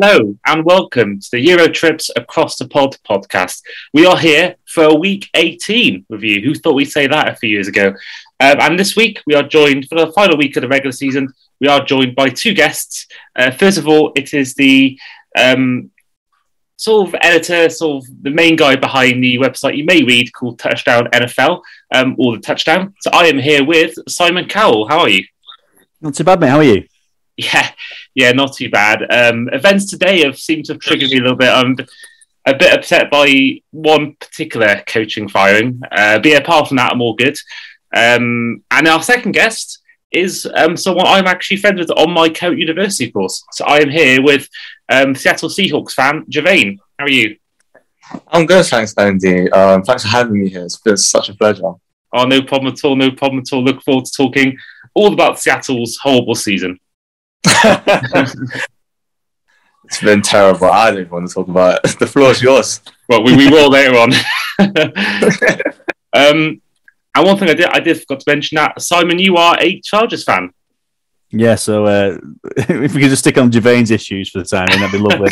Hello and welcome to the Euro Trips Across the Pod podcast. We are here for a week 18 review. Who thought we'd say that a few years ago? Um, and this week we are joined for the final week of the regular season. We are joined by two guests. Uh, first of all, it is the um, sort of editor, sort of the main guy behind the website you may read called Touchdown NFL um, or the Touchdown. So I am here with Simon Carroll. How are you? Not too bad, mate. How are you? Yeah, yeah, not too bad. Um, events today have seemed to have triggered me a little bit. I'm a bit upset by one particular coaching firing, uh, but apart from that, I'm all good. Um, and our second guest is um, someone I'm actually friends with on my Coat University course. So I am here with um, Seattle Seahawks fan Girvane. How are you? I'm good, thanks, Andy. Um, thanks for having me here. It's been such a pleasure. Oh, no problem at all. No problem at all. Look forward to talking all about Seattle's horrible season. it's been terrible. I don't want to talk about it. The floor is yours. Well, we, we will later on. um, and one thing I did, I did forgot to mention that Simon, you are a Chargers fan. Yeah, so uh, if we could just stick on Girvane's issues for the time, that'd be lovely.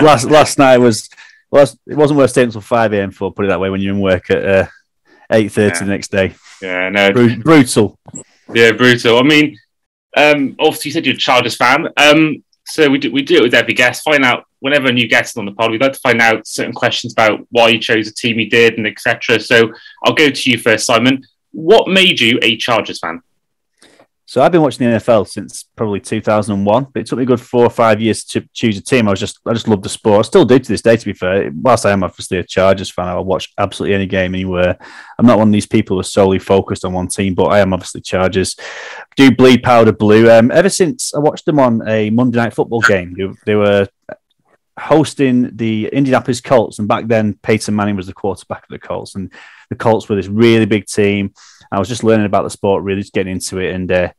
last last night was last, it wasn't worth staying until five a.m. for put it that way when you're in work at uh, eight thirty yeah. the next day. Yeah, no, Bru- brutal. Yeah, brutal. I mean, um, obviously, you said you're a Chargers fan. Um, so we do, we do it with every guest. Find out whenever a new guest is on the pod, we'd like to find out certain questions about why you chose the team you did and etc. So I'll go to you first, Simon. What made you a Chargers fan? So I've been watching the NFL since probably 2001, but it took me a good four or five years to choose a team. I was just, I just love the sport. I still do to this day, to be fair. Whilst I am obviously a Chargers fan, I'll watch absolutely any game anywhere. I'm not one of these people who are solely focused on one team, but I am obviously Chargers. Do bleed powder blue. Um, ever since I watched them on a Monday night football game, they, they were hosting the Indianapolis Colts, and back then Peyton Manning was the quarterback of the Colts, and the Colts were this really big team. I was just learning about the sport, really just getting into it, and uh,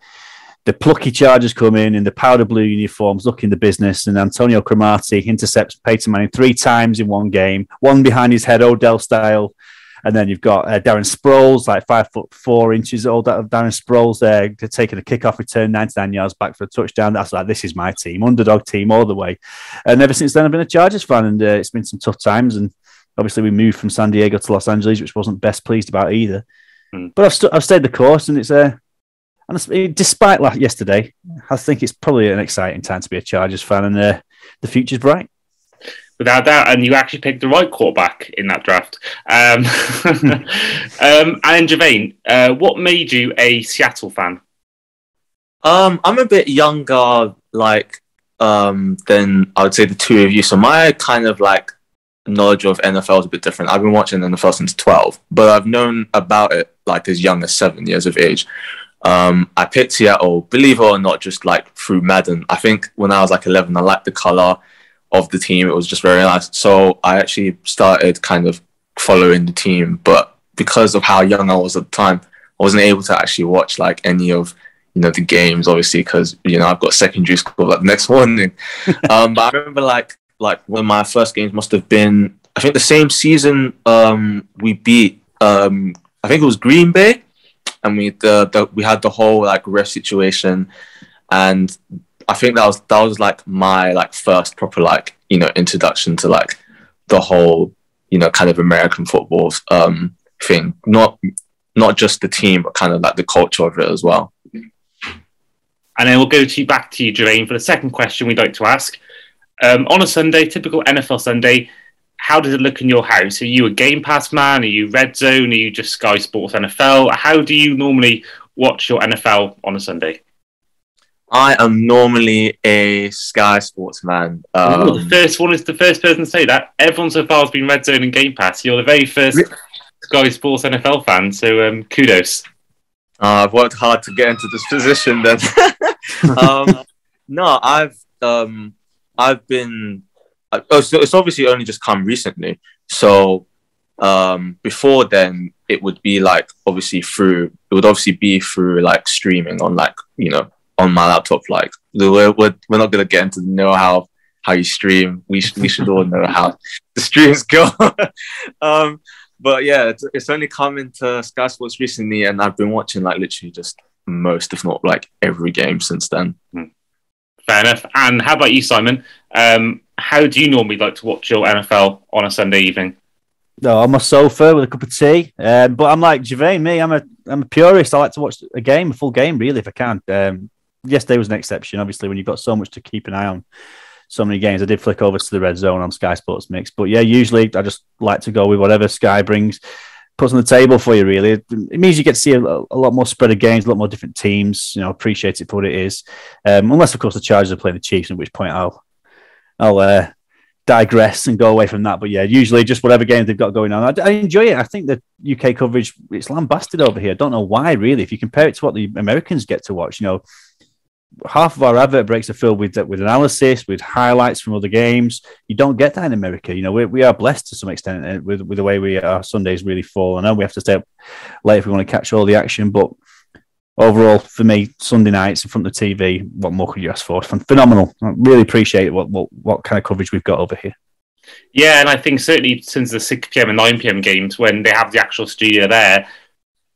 the plucky Chargers come in in the powder blue uniforms, looking the business, and Antonio Cromartie intercepts Peyton Manning three times in one game, one behind his head, Odell style. And then you've got uh, Darren Sproles, like five foot four inches old. Darren Sproles there taking a kickoff return, 99 yards back for a touchdown. That's like, this is my team, underdog team all the way. And ever since then, I've been a Chargers fan, and uh, it's been some tough times. And obviously, we moved from San Diego to Los Angeles, which wasn't best pleased about either. Mm. But I've, st- I've stayed the course, and it's uh, and despite last, yesterday, I think it's probably an exciting time to be a Chargers fan, and uh, the future's bright. Without doubt, and you actually picked the right quarterback in that draft. Um, um, and Girvane, uh, what made you a Seattle fan? Um, I'm a bit younger, like um, than I would say the two of you. So my kind of like knowledge of NFL is a bit different. I've been watching NFL since 12, but I've known about it like as young as seven years of age. Um, I picked Seattle, believe it or not, just like through Madden. I think when I was like 11, I liked the color of the team. It was just very nice. So I actually started kind of following the team, but because of how young I was at the time, I wasn't able to actually watch like any of you know the games, obviously, because you know I've got secondary school like the next morning. um, but I remember like like when my first games must have been, I think the same season um, we beat. Um, I think it was Green Bay and we the, the we had the whole like ref situation, and I think that was that was like my like first proper like you know introduction to like the whole you know kind of American football um thing. Not not just the team, but kind of like the culture of it as well. And then we'll go to back to you, Girvane, for the second question we'd like to ask. Um, on a Sunday, typical NFL Sunday, how does it look in your house? Are you a Game Pass man? Are you Red Zone? Are you just Sky Sports NFL? How do you normally watch your NFL on a Sunday? I am normally a Sky Sports man. Um, Ooh, the first one is the first person to say that. Everyone so far has been Red Zone and Game Pass. You're the very first Sky Sports NFL fan, so um, kudos. Uh, I've worked hard to get into this position. Then, um, no, I've um, I've been oh, it's obviously only just come recently. So um, before then, it would be like obviously through it would obviously be through like streaming on like you know on my laptop. Like we're we're, we're not gonna get into the know how how you stream. We sh- we should all know how the streams go. um, but yeah, it's, it's only come into Sky Sports recently, and I've been watching like literally just most, if not like every game since then. Hmm Fair enough. And how about you, Simon? Um, how do you normally like to watch your NFL on a Sunday evening? No, on my sofa with a cup of tea. Um, but I'm like Girvane, me. I'm a I'm a purist. I like to watch a game, a full game, really, if I can. Um, yesterday was an exception, obviously, when you've got so much to keep an eye on. So many games. I did flick over to the red zone on Sky Sports Mix, but yeah, usually I just like to go with whatever Sky brings, puts on the table for you. Really, it, means you get to see a, a, lot more spread of games, a lot more different teams. You know, appreciate it for what it is. Um, unless, of course, the Chargers are playing the Chiefs, at which point I'll I'll uh, digress and go away from that. But yeah, usually just whatever games they've got going on. I, I, enjoy it. I think the UK coverage it's lambasted over here. I don't know why really. If you compare it to what the Americans get to watch, you know, half of our advert breaks are filled with with analysis, with highlights from other games. You don't get that in America. You know, we, we are blessed to some extent uh, with with the way we our Sundays really fall. I know we have to stay up late if we want to catch all the action, but overall, for me, Sunday nights in front of the TV, what more could you ask for? Phenomenal. I really appreciate what, what, what kind of coverage we've got over here. Yeah, and I think certainly since the 6 pm and 9 pm games, when they have the actual studio there,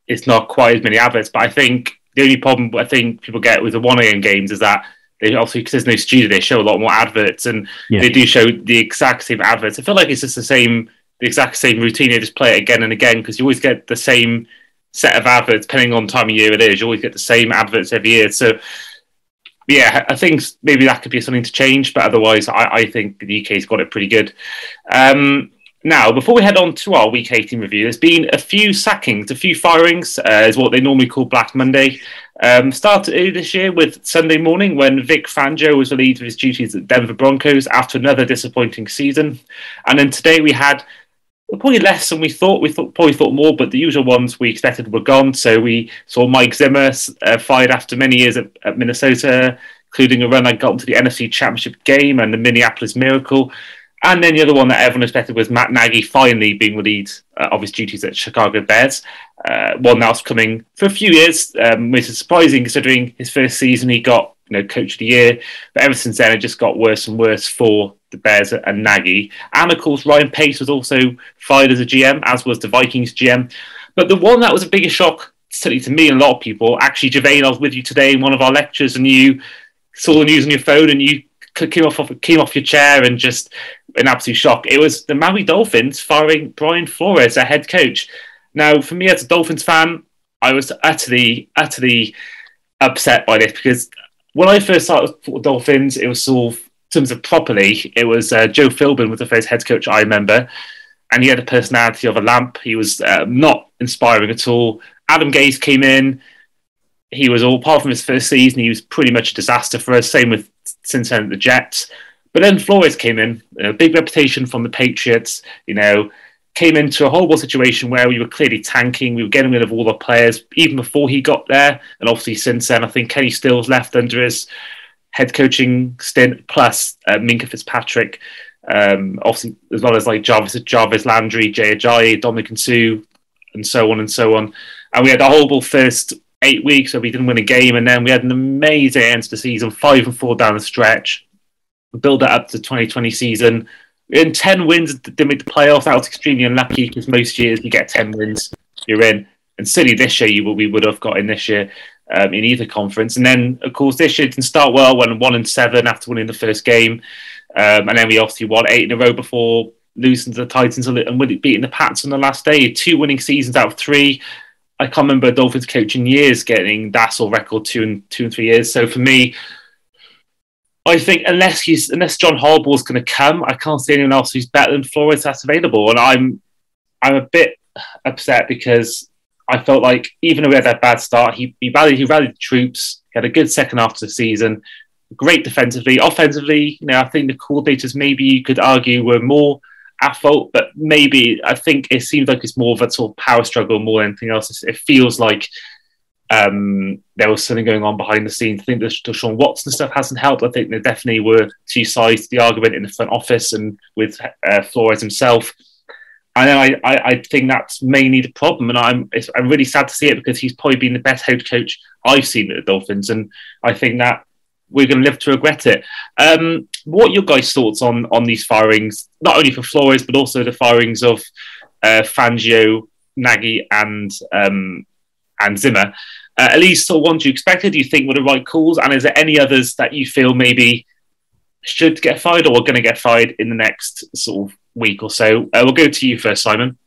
it's not quite as many adverts. But I think the only problem I think people get with the 1 am games is that they also, because there's no studio, they show a lot more adverts and yeah. they do show the exact same adverts. I feel like it's just the same, the exact same routine. You just play it again and again because you always get the same set of adverts, depending on time of year it is. You always get the same adverts every year. So, yeah, I think maybe that could be something to change, but otherwise, I, I think the UK's got it pretty good. Um, now, before we head on to our Week 18 review, there's been a few sackings, a few firings, uh, is what they normally call Black Monday. Um, started this year with Sunday morning when Vic Fangio was relieved of his duties at Denver Broncos after another disappointing season. And then today we had probably less than we thought. We thought probably thought more, but the usual ones we expected were gone. So we saw Mike Zimmer uh, fired after many years at, at, Minnesota, including a run that got into the NFC Championship game and the Minneapolis Miracle. And then the other one that everyone expected was Matt Nagy finally being relieved uh, of his duties at Chicago Bears. Uh, one that's coming for a few years, um, which is surprising considering his first season he got you know coach of the year, but ever since then it just got worse and worse for the Bears and Nagy. And of course, Ryan Pace was also fired as a GM, as was the Vikings GM. But the one that was a bigger shock, certainly to me and a lot of people, actually, Girvane, I was with you today in one of our lectures, and you saw the news on your phone, and you came off, came off your chair and just an absolute shock. It was the Miami Dolphins firing Brian Flores, a head coach. Now, for me as a Dolphins fan, I was utterly, utterly upset by this because when I first started with Dolphins, it was sort of terms of properly, it was uh, Joe Philbin was the first head coach I remember, and he had the personality of a lamp. He was uh, not inspiring at all. Adam Gase came in. He was all apart from his first season. He was pretty much a disaster for us. Same with Cincinnati the Jets. But then Flores came in, a big reputation from the Patriots. You know, came into a horrible situation where we were clearly tanking. We were getting rid of all the players even before he got there, and obviously since then, I think Kenny Stills left under his head coaching stint, plus uh, Minkah Fitzpatrick, um, obviously as well as like Jarvis, Jarvis Landry, Jay Ajayi, Ndamukong Suh, and so on and so on. And we had a horrible first eight weeks where we didn't win a game, and then we had an amazing end to the season, five and four down the stretch. Build that up to 2020 season. In 10 wins, didn't make the playoffs. That was extremely unlucky because most years you get 10 wins, you're in. And silly this year, you we would have got in this year um, in either conference. And then, of course, this year didn't start well, went one and seven after winning the first game. Um, and then we obviously won eight in a row before losing to the Titans and with it beating the Pats on the last day. Two winning seasons out of three. I can't remember Dolphins coach in years getting that sort of record two and two and three years. So for me, I think unless he's unless John Harbaugh's going to come, I can't see anyone else who's better than Flores that's available. And I'm I'm a bit upset because I felt like even though we had that bad start, he, he rallied he rallied the troops. He had a good second half of the season. Great defensively, offensively. You know, I think the coordinators maybe you could argue were more at fault, but maybe I think it seems like it's more of a sort of power struggle more than anything else. It feels like um, there was something going on behind the scenes. I think the, the Sean Watson stuff hasn't helped. I think there definitely were two sides to the argument in the front office and with uh, Flores himself. And I, I, I think that's mainly the problem. And I'm, I'm really sad to see it because he's probably been the best head coach I've seen at the Dolphins. And I think that we're going to live to regret it. Um, what your guys' thoughts on, on these firings, not only for Flores, but also the firings of uh, Fangio, Nagy, and, um, and Zimmer? Uh, at least sort of ones you expected, you think were the right calls? And is there any others that you feel maybe should get fired or are going to get fired in the next sort of week or so? Uh, we'll go to you first, Simon.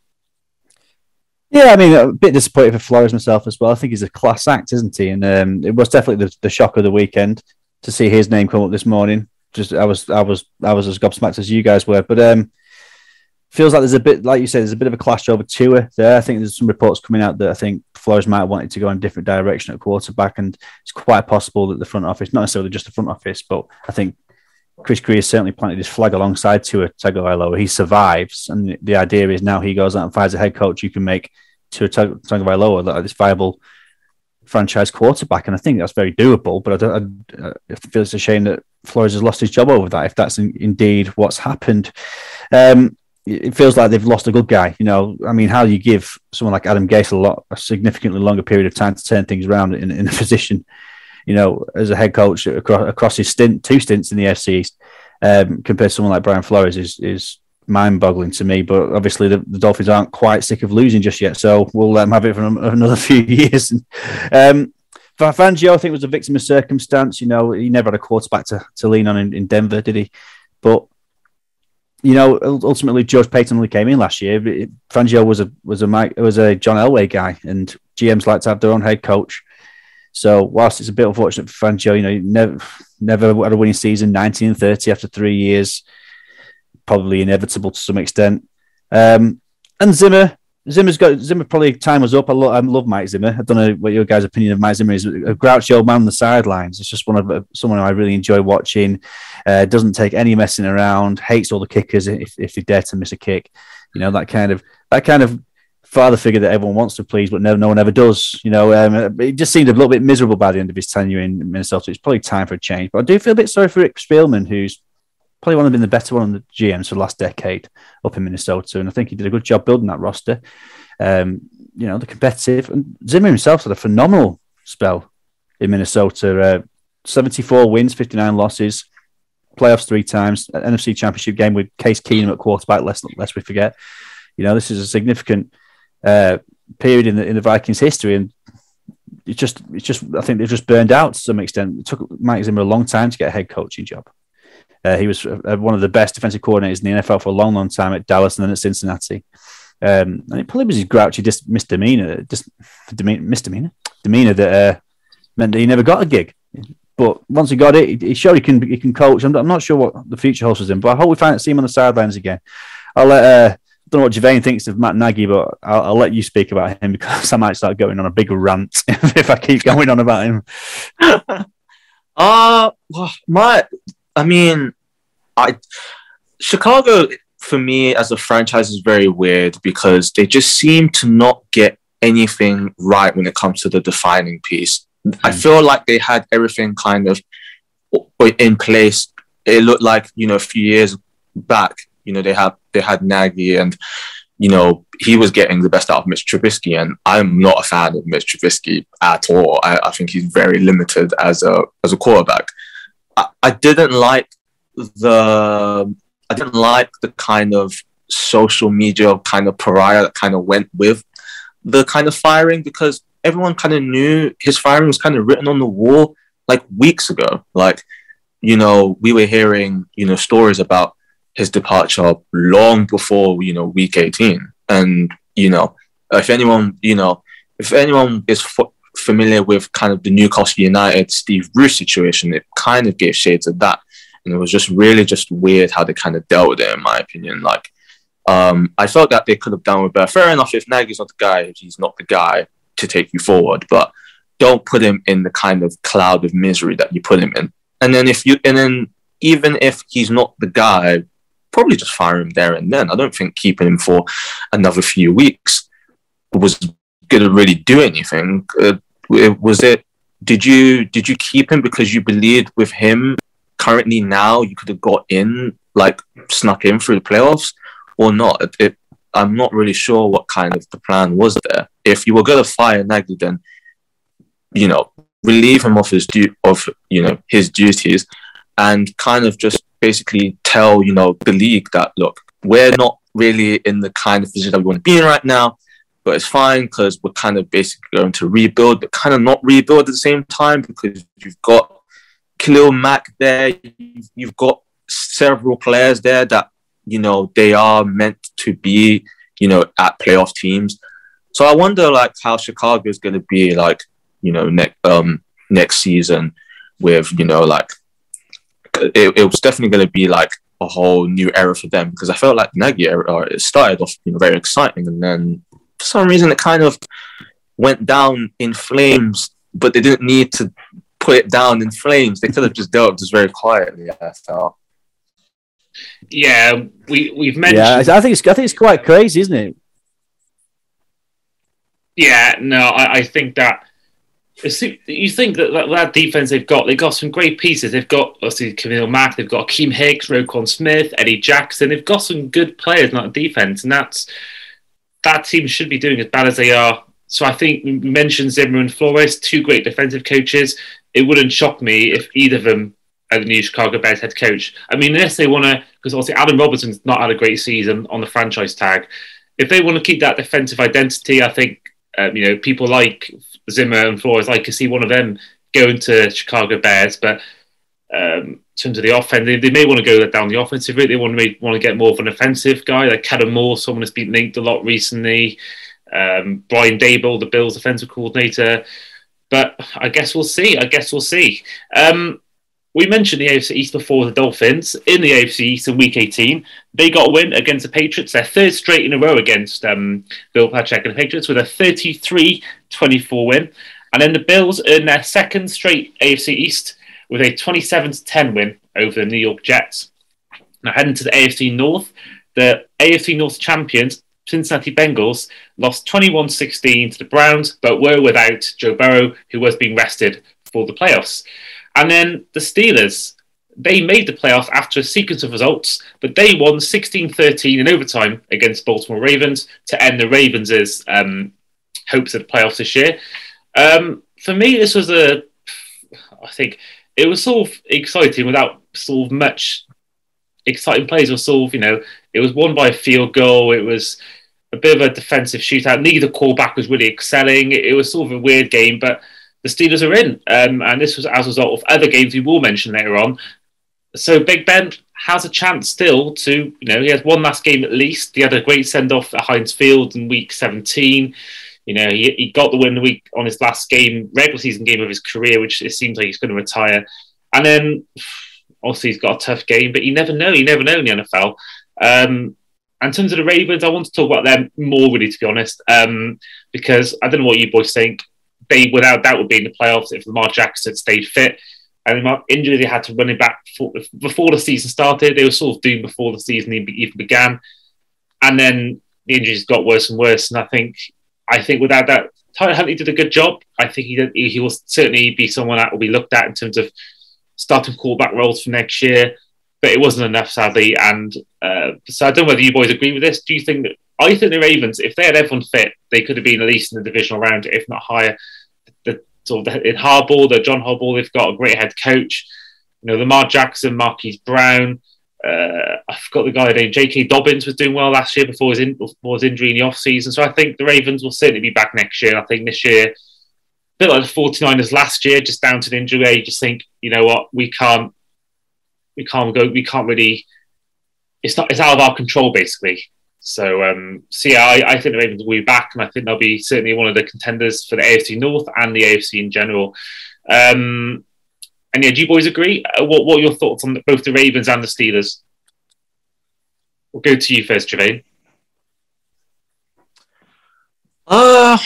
Yeah, I mean, a bit disappointed for Flores myself as well. I think he's a class act, isn't he? And um, it was definitely the, the shock of the weekend to see his name come up this morning. Just I was I was I was as gobsmacked as you guys were, but um, feels like there's a bit like you said, there's a bit of a clash over Tua there. I think there's some reports coming out that I think Flores might have wanted to go in a different direction at quarterback, and it's quite possible that the front office, not necessarily just the front office, but I think Chris Grier certainly planted his flag alongside Tua Tagovailoa. He survives, and the idea is now he goes out and finds a head coach you can make Tua Tagovailoa like this viable franchise quarterback, and I think that's very doable. But I, don't, I, I feel it's a shame that Flores has lost his job over that. If that's in, indeed what's happened, um, it feels like they've lost a good guy. You know, I mean, how you give someone like Adam Gase a lot, a significantly longer period of time to turn things around in, in a position, you know, as a head coach across, across his stint, two stints in the AFC East, um, compared to someone like Brian Flores is is mind-boggling to me. But obviously, the, the, Dolphins aren't quite sick of losing just yet, so we'll let them have it for another few years. um, Fangio, I think, was a victim of circumstance. You know, he never had a quarterback to, to lean on in, in Denver, did he? But you know, ultimately, George Paton only came in last year. Fangio was a was a Mike, was a John Elway guy, and GMs like to have their own head coach. So whilst it's a bit unfortunate for Fangio, you know, never never had a winning season, nineteen and thirty after three years probably inevitable to some extent. Um, and Zimmer, Zimmer's got Zimmer. Probably time was up. I, lo- I love Mike Zimmer. I don't know what your guys' opinion of Mike Zimmer is. A grouchy old man on the sidelines. It's just one of uh, someone I really enjoy watching. Uh, doesn't take any messing around. Hates all the kickers if, if they dare to miss a kick. You know that kind of that kind of father figure that everyone wants to please, but no, no one ever does. You know, um, it just seemed a little bit miserable by the end of his tenure in Minnesota. It's probably time for a change. But I do feel a bit sorry for Rick Spielman, who's probably one of been the better one of the GMs for the last decade up in Minnesota, and I think he did a good job building that roster. Um, you know, the competitive and Zimmer himself had a phenomenal spell in Minnesota. Uh, 74 wins, 59 losses, playoffs three times, NFC Championship game with Case Keenum at quarterback. Lest lest we forget, you know, this is a significant uh, period in the in the Vikings' history, and it's just it's just I think they've just burned out to some extent. It took Mike Zimmer a long time to get a head coaching job. Uh, he was uh, one of the best defensive coordinators in the NFL for a long, long time at Dallas and then at Cincinnati. Um, and it probably was his grouchy just misdemeanor, just misdemeanor, demeanor that uh, meant that he never got a gig. But once he got it, he showed he can he can coach. I'm, I'm not sure what the future holds for him, but I hope we find see him on the sidelines again. I'll let uh, I don't know what Girvane thinks of Matt Nagy, but I'll, I'll, let you speak about him because I might start going on a big rant if I keep going on about him. uh my I mean, I Chicago for me as a franchise is very weird because they just seem to not get anything right when it comes to the defining piece. Mm. I feel like they had everything kind of in place. It looked like you know a few years back, you know they had they had Nagy and you know he was getting the best out of Mitch Trubisky, and I'm not a fan of Mitch Trubisky at all. I, I think he's very limited as a as a quarterback. I, didn't like the I didn't like the kind of social media kind of pariah that kind of went with the kind of firing because everyone kind of knew his firing was kind of written on the wall like weeks ago. Like, you know, we were hearing, you know, stories about his departure long before, you know, week 18. And, you know, if anyone, you know, if anyone is familiar with kind of the Newcastle United Steve Bruce situation, it kind of gave shades of that. And it was just really just weird how they kind of dealt with it, in my opinion. Like, um, I felt that they could have done with better. Fair enough, if Nagy's not the guy, he's not the guy to take you forward, but don't put him in the kind of cloud of misery that you put him in. And then if you, and then even if he's not the guy, probably just fire him there and then. I don't think keeping him for another few weeks was going to really do anything. Uh, was it did you did you keep him because you believed with him currently now you could have got in like snuck in through the playoffs or not? It, it, i'm not really sure what kind of the plan was there. If you were going to fire Nagy then you know relieve him of his du- of you know his duties and kind of just basically tell you know the league that look we're not really in the kind of position that we want to be in right now but it's fine because we're kind of basically going to rebuild, but kind of not rebuild at the same time because you've got Khalil Mack there, you've got several players there that you know they are meant to be you know at playoff teams. So I wonder like how Chicago is going to be like you know next um next season with you know like it, it was definitely going to be like a whole new era for them because I felt like Nagy era it started off you know very exciting and then for some reason it kind of went down in flames but they didn't need to put it down in flames they could have just dealt just very quietly I felt yeah we we've mentioned Yeah, I think it's I think it's quite crazy, isn't it? Yeah, no, I, I think that you think that, that that defense they've got, they've got some great pieces. They've got obviously Khalil Mack, they've got Akiem Hicks, Roquan Smith, Eddie Jackson. They've got some good players in that defense, and that's that team should be doing as bad as they are. So I think we mentioned Zimmer and Flores, two great defensive coaches. It wouldn't shock me if either of them are the new Chicago Bears head coach. I mean, unless they want to, because obviously Allen Robinson's not had a great season on the franchise tag. If they want to keep that defensive identity, I think um, you know, people like Zimmer and Flores like to see one of them going to Chicago Bears, but um, in terms of the offense, they, they, may want to go down the offensive route. They want to want to get more of an offensive guy, like Kellen Moore, someone that's been linked a lot recently. Um, Brian Daboll, the Bills' offensive coordinator. But I guess we'll see. I guess we'll see. Um, we mentioned the AFC East before the Dolphins in the AFC East in Week 18. They got a win against the Patriots, their third straight in a row against um, Bill Belichick and the Patriots with a 33-24 win. And then the Bills earned their second straight AFC East with a 27-10 win over the New York Jets. Now heading to the AFC North, the AFC North champions Cincinnati Bengals lost 21-16 to the Browns, but were without Joe Burrow, who was being rested for the playoffs. And then the Steelers, they made the playoffs after a sequence of results, but they won 16 13 in overtime against Baltimore Ravens to end the Ravens' um, hopes of the playoffs this year. Um, for me, this was a, I think it was sort of exciting without sort of much exciting plays. Was sort of, you know, it was won by a field goal. It was a bit of a defensive shootout. Neither quarterback was really excelling. It was sort of a weird game, but the Steelers are in. Um, and this was as a result of other games we will mention later on. So Big Ben has a chance still to, you know, he has one last game at least. He had a great send off at Heinz Field in week 17. You know, he, he got the win the week on his last game, regular season game of his career, which it seems like he's going to retire. And then obviously he's got a tough game, but you never know. You never know in the NFL. Um, in terms of the Ravens, I want to talk about them more, really, to be honest, um, because I don't know what you boys think they without doubt would be in the playoffs if Lamar Jackson had stayed fit. And the injury they had to run it back before, before the season started. They were sort of doomed before the season even began. And then the injuries got worse and worse. And I think, I think without that, Tyler Huntley did a good job. I think he did, he will certainly be someone that will be looked at in terms of starting quarterback roles for next year. But it wasn't enough, sadly. And uh, so I don't know whether you boys agree with this. Do you think that I think the Ravens, if they had everyone fit, they could have been at least in the divisional round, if not higher the sort of in Harbaugh, the John Harbaugh, they've got a great head coach. You know, Lamar Jackson, Marquise Brown. Uh, I forgot the guy named J.K. Dobbins was doing well last year before his, in, before his injury in the off season. So I think the Ravens will certainly be back next year. I think this year, a bit like the 49ers last year, just down to the injury, where you just think, you know what, we can't, we can't go, we can't really. It's not. It's out of our control, basically. So, um, so yeah, I, I, think the Ravens will be back, and I think they'll be certainly one of the contenders for the AFC North and the AFC in general. Um, and yeah, do you boys agree? Uh, what, what are your thoughts on both the Ravens and the Steelers? We'll go to you first, Girvane. Uh,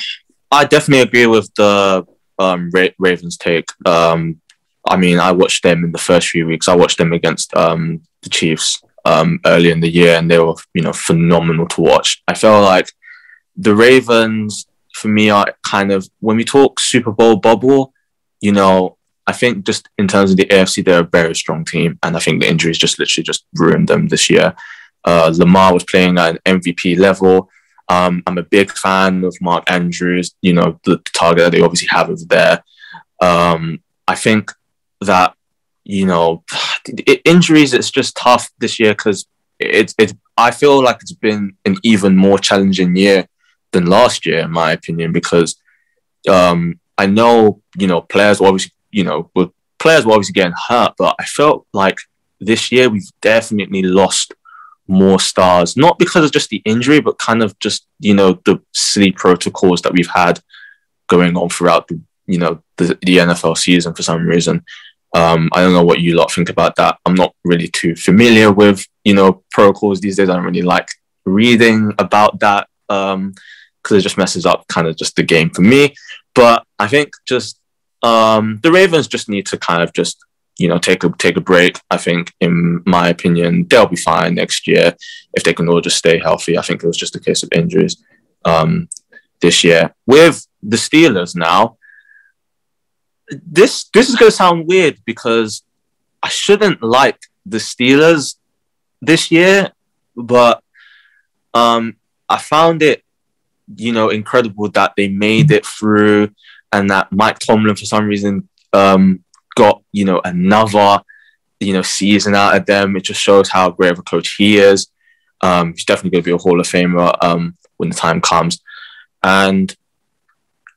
I definitely agree with the um, Ra- Ravens take. Um, I mean, I watched them in the first few weeks. I watched them against um, the Chiefs um, early in the year, and they were you know phenomenal to watch. I felt like the Ravens for me are kind of when we talk Super Bowl bubble, you know, I think just in terms of the AFC, they're a very strong team, and I think the injuries just literally just ruined them this year. Uh, Lamar was playing at an MVP level. Um, I'm a big fan of Mark Andrews. You know, the, the target that they obviously have over there. Um, I think that you know, injuries, it's just tough this year because it's, I feel like it's been an even more challenging year than last year, in my opinion, because um, I know you know players obviously you know with players were obviously getting hurt, but I felt like this year we've definitely lost more stars, not because of just the injury, but kind of just you know the silly protocols that we've had going on throughout the you know the, the NFL season for some reason. Um, I don't know what you lot think about that. I'm not really too familiar with you know protocols these days. I don't really like reading about that because um, it just messes up kind of just the game for me. But I think just um, the Ravens just need to kind of just you know take a take a break. I think, in my opinion, they'll be fine next year if they can all just stay healthy. I think it was just a case of injuries um, this year. With the Steelers now, this this is going to sound weird because I shouldn't like the Steelers this year, but um, I found it, you know, incredible that they made it through, and that Mike Tomlin, for some reason, um, got you know another, you know, season out of them. It just shows how great of a coach he is. Um, he's definitely going to be a Hall of Famer um, when the time comes, and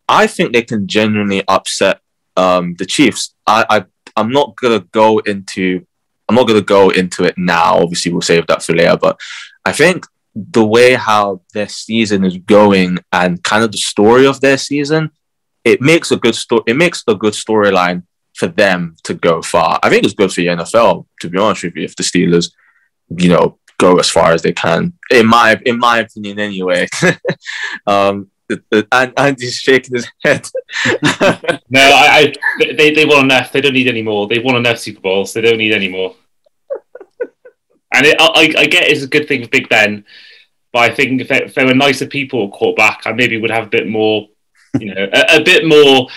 I think they can genuinely upset um, the Chiefs. I, I I'm not gonna go into I'm not gonna go into it now. Obviously, we'll save that for later. But I think the way how their season is going and kind of the story of their season, it makes a good story. It makes a good storyline for them to go far. I think it's good for the NFL, to be honest with you, if the Steelers, you know, go as far as they can. In my in my opinion, anyway. um, and Andy's shaking his head. no, I, I, they they won enough. They don't need any more. They've won enough Super Bowls. They don't need any more. And it, I, I get it's a good thing for Big Ben, but I think if, if there were nicer people quarterback, I maybe would have a bit more, you know, a, a bit more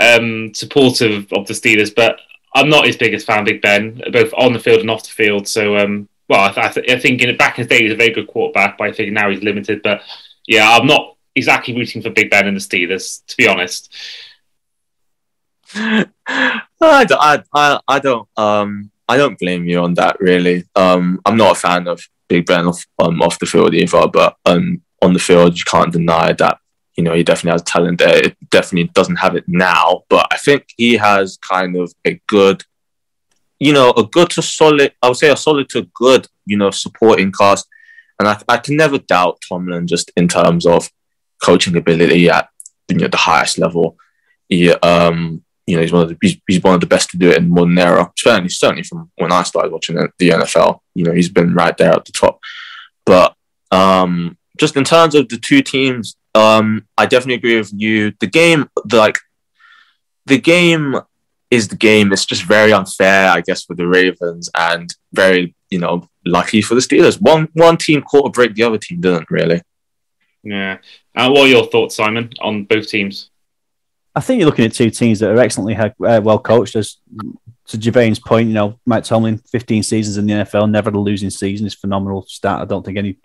um, supportive of the Steelers. But I'm not his biggest fan, Big Ben, both on the field and off the field. So, um, well, I, th- I, th- I think in back in the day he's a very good quarterback, but I think now he's limited. But yeah, I'm not exactly rooting for Big Ben and the Steelers, to be honest. I don't, I, I, I don't um I don't blame you on that really. Um I'm not a fan of Big Ben off um, off the field either, but um on the field you can't deny that you know he definitely has talent there. It definitely doesn't have it now, but I think he has kind of a good you know, a good to solid I would say a solid to good, you know, supporting cast. And I, I can never doubt Tomlin just in terms of coaching ability at you know, the highest level. He, um, you know, he's one of the he's, he's, one of the best to do it in modern era. Certainly, certainly from when I started watching the, NFL, you know, he's been right there at the top. But um, just in terms of the two teams, um, I definitely agree with you. The game, the, like, the game is the game. It's just very unfair, I guess, for the Ravens, and very, you know, lucky for the Steelers. One one team caught a break, the other team didn't really. Yeah. Uh, what are your thoughts, Simon, on both teams? I think you're looking at two teams that are excellently uh, well coached. As to Girvane's point, you know, Mike Tomlin, 15 seasons in the NFL, never had a losing season is phenomenal stat. I don't think any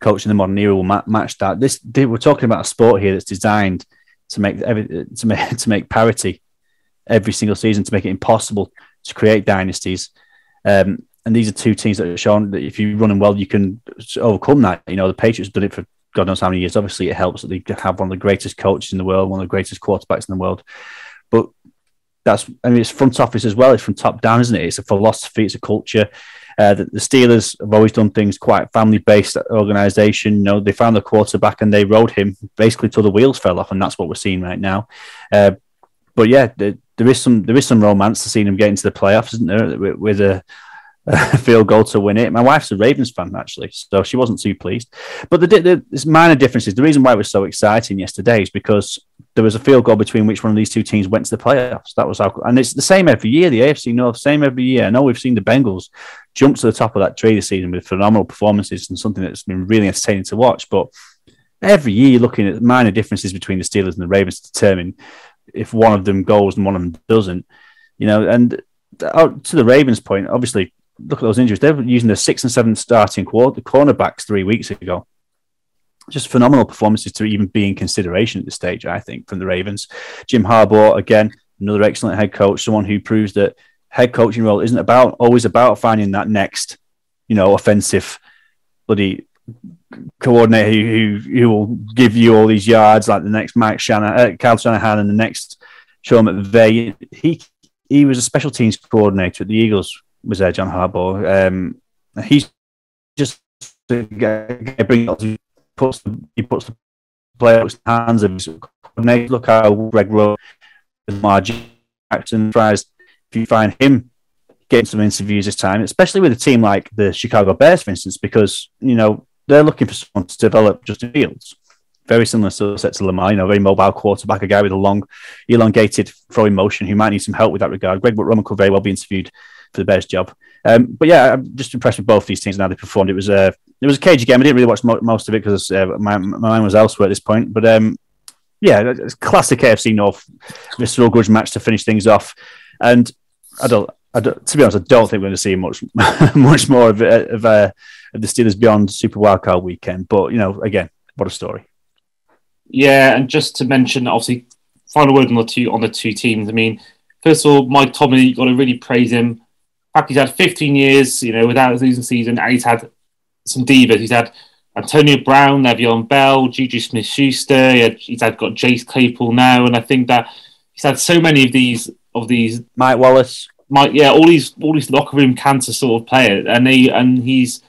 coach in the modern era will ma- match that. This we're talking about a sport here that's designed to make every, to make to make parity every single season to make it impossible to create dynasties. Um, and these are two teams that have shown that if you run them well, you can overcome that. You know, the Patriots did it for God knows how many years. Obviously, it helps that they have one of the greatest coaches in the world, one of the greatest quarterbacks in the world. But that's, I mean, it's front office as well. It's from top down, isn't it? It's a philosophy, it's a culture. Uh, the, the, Steelers have always done things quite family based organization. You know, they found the quarterback and they rode him basically till the wheels fell off, and that's what we're seeing right now. Uh, but yeah, there, is some there is some romance to seeing him get into the playoffs, isn't there? With, with a field goal to win it. My wife's a Ravens fan actually, so she wasn't too pleased. But the, the there's minor differences. The reason why it was so exciting yesterday is because there was a field goal between which one of these two teams went to the playoffs. That was how, and it's the same every year. The AFC North, same every year. I know we've seen the Bengals jump to the top of that tree this season with phenomenal performances and something that's been really entertaining to watch. But every year, you're looking at minor differences between the Steelers and the Ravens to determine if one of them goes and one of them doesn't. You know, and uh, to the Ravens' point, obviously look at those injuries. They were using the six and seven starting quarter, the cornerbacks three weeks ago. Just phenomenal performances to even be in consideration at this stage, I think, from the Ravens. Jim Harbaugh, again, another excellent head coach, someone who proves that head coaching role isn't about always about finding that next, you know, offensive bloody coordinator who, who, who will give you all these yards like the next Mike Shanahan, uh, Kyle Shanahan, and the next Sean McVay. He he was a special teams coordinator at the Eagles. Was there John Harbaugh? Um, he's just bring puts the, he puts the players hands of his coordinator. Look how Greg Rowe, Lamar Jackson tries. If you find him getting some interviews this time, especially with a team like the Chicago Bears, for instance, because you know they're looking for someone to develop Justin Fields. Very similar skill set to Lamar, you know, very mobile quarterback, a guy with a long, elongated throwing motion who might need some help with that regard. Greg Roman could very well be interviewed for the Bears job. Um, but yeah, I'm just impressed with both these teams and how they performed. It was a it was a cagey game. I didn't really watch mo- most of it because uh, my, my mind was elsewhere at this point. But um, yeah, it's classic AFC North visceral grudge match to finish things off. And I don't, I don't, to be honest, I don't think we're going to see much, much more of, of, uh, of the Steelers beyond Super Wildcard weekend. But you know, again, what a story. Yeah, and just to mention, obviously, final word on the two on the two teams. I mean, first of all, Mike Tomlin, you've got to really praise him. In fact, he's had 15 years, you know, without a losing season, and he's had some divas. He's had Antonio Brown, Le'Veon Bell, Juju Smith-Schuster. He he's had got Chase Claypool now, and I think that he's had so many of these of these Mike Wallace. Mike, yeah, all these all these locker room cancer sort of players, and he and he's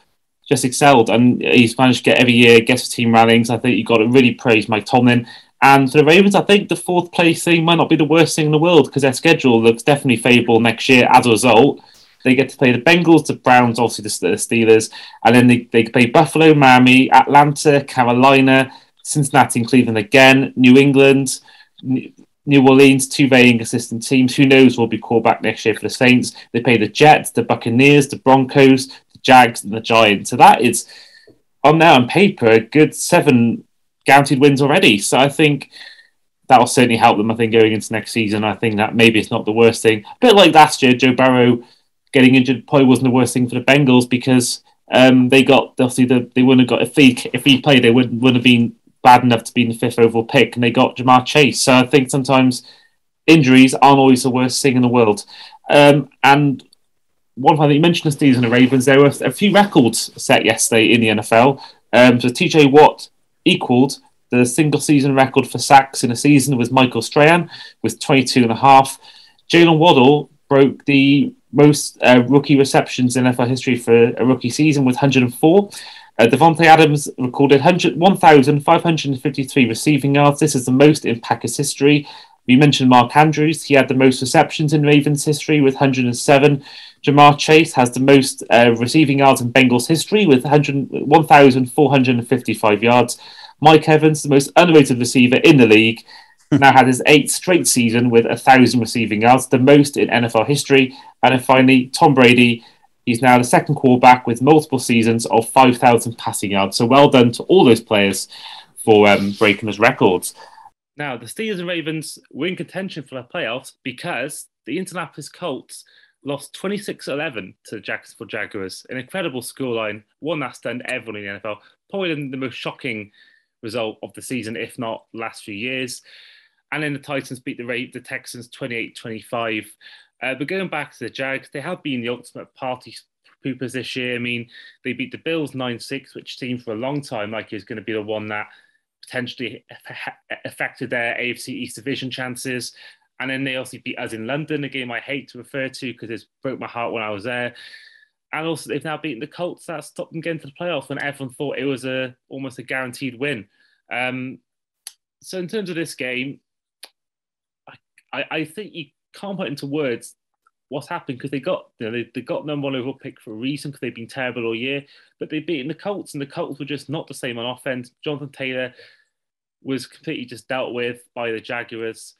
just excelled, and he's managed to get every year gets team rallying. So I think you got to really praise Mike Tomlin. And for the Ravens, I think the fourth place thing might not be the worst thing in the world because their schedule looks definitely favourable next year as a result. They get to play the Bengals, the Browns, obviously the Steelers, and then they, they play Buffalo, Miami, Atlanta, Carolina, Cincinnati, and Cleveland again, New England, New Orleans, two very inconsistent teams. Who knows will be called back next year for the Saints? They play the Jets, the Buccaneers, the Broncos, the Jags, and the Giants. So that is, on there on paper, a good seven guaranteed wins already. So I think that'll certainly help them. I think going into next season, I think that maybe it's not the worst thing. A bit like last year, Joe Burrow getting injured probably wasn't the worst thing for the Bengals because um, they got obviously the, they wouldn't have got if he if he played they wouldn't would have been bad enough to be in the fifth overall pick and they got Ja'Marr Chase. So I think sometimes injuries aren't always the worst thing in the world. Um, and one thing that you mentioned Steelers and the Ravens, there were a few records set yesterday in the NFL. Um, so TJ Watt equaled the single season record for sacks in a season with Michael Strahan with 22 and a half. Jaylen Waddle broke the most uh, rookie receptions in NFL history for a rookie season with 104. Uh, Davante Adams recorded 1,553 receiving yards. This is the most in Packers history. We mentioned Mark Andrews. He had the most receptions in Ravens history with 107. Ja'Marr Chase has the most uh, receiving yards in Bengals history with 1,455 yards. Mike Evans, the most underrated receiver in the league, now had his eighth straight season with a thousand receiving yards, the most in NFL history. And then finally, Tom Brady. He's now the second quarterback with multiple seasons of 5,000 passing yards. So well done to all those players for um, breaking those records. Now, the Steelers and Ravens were in contention for the playoffs because the Indianapolis Colts lost 26 11 to the Jacksonville Jaguars. An incredible scoreline, one that stunned everyone in the NFL. Probably the most shocking result of the season, if not last few years. And then the Titans beat the, the Texans 28 25. Uh, but going back to the Jags, they have been the ultimate party poopers this year. I mean, they beat the Bills 9 6, which seemed for a long time like it was going to be the one that potentially affected their AFC East division chances. And then they also beat us in London, a game I hate to refer to because it broke my heart when I was there. And also, they've now beaten the Colts. That stopped them getting to the playoffs when everyone thought it was a almost a guaranteed win. Um, so, in terms of this game, I, I think you can't put into words what's happened because they got you know, they, they got number one overall pick for a reason because they've been terrible all year, but they beaten the Colts and the Colts were just not the same on offense. Jonathan Taylor was completely just dealt with by the Jaguars.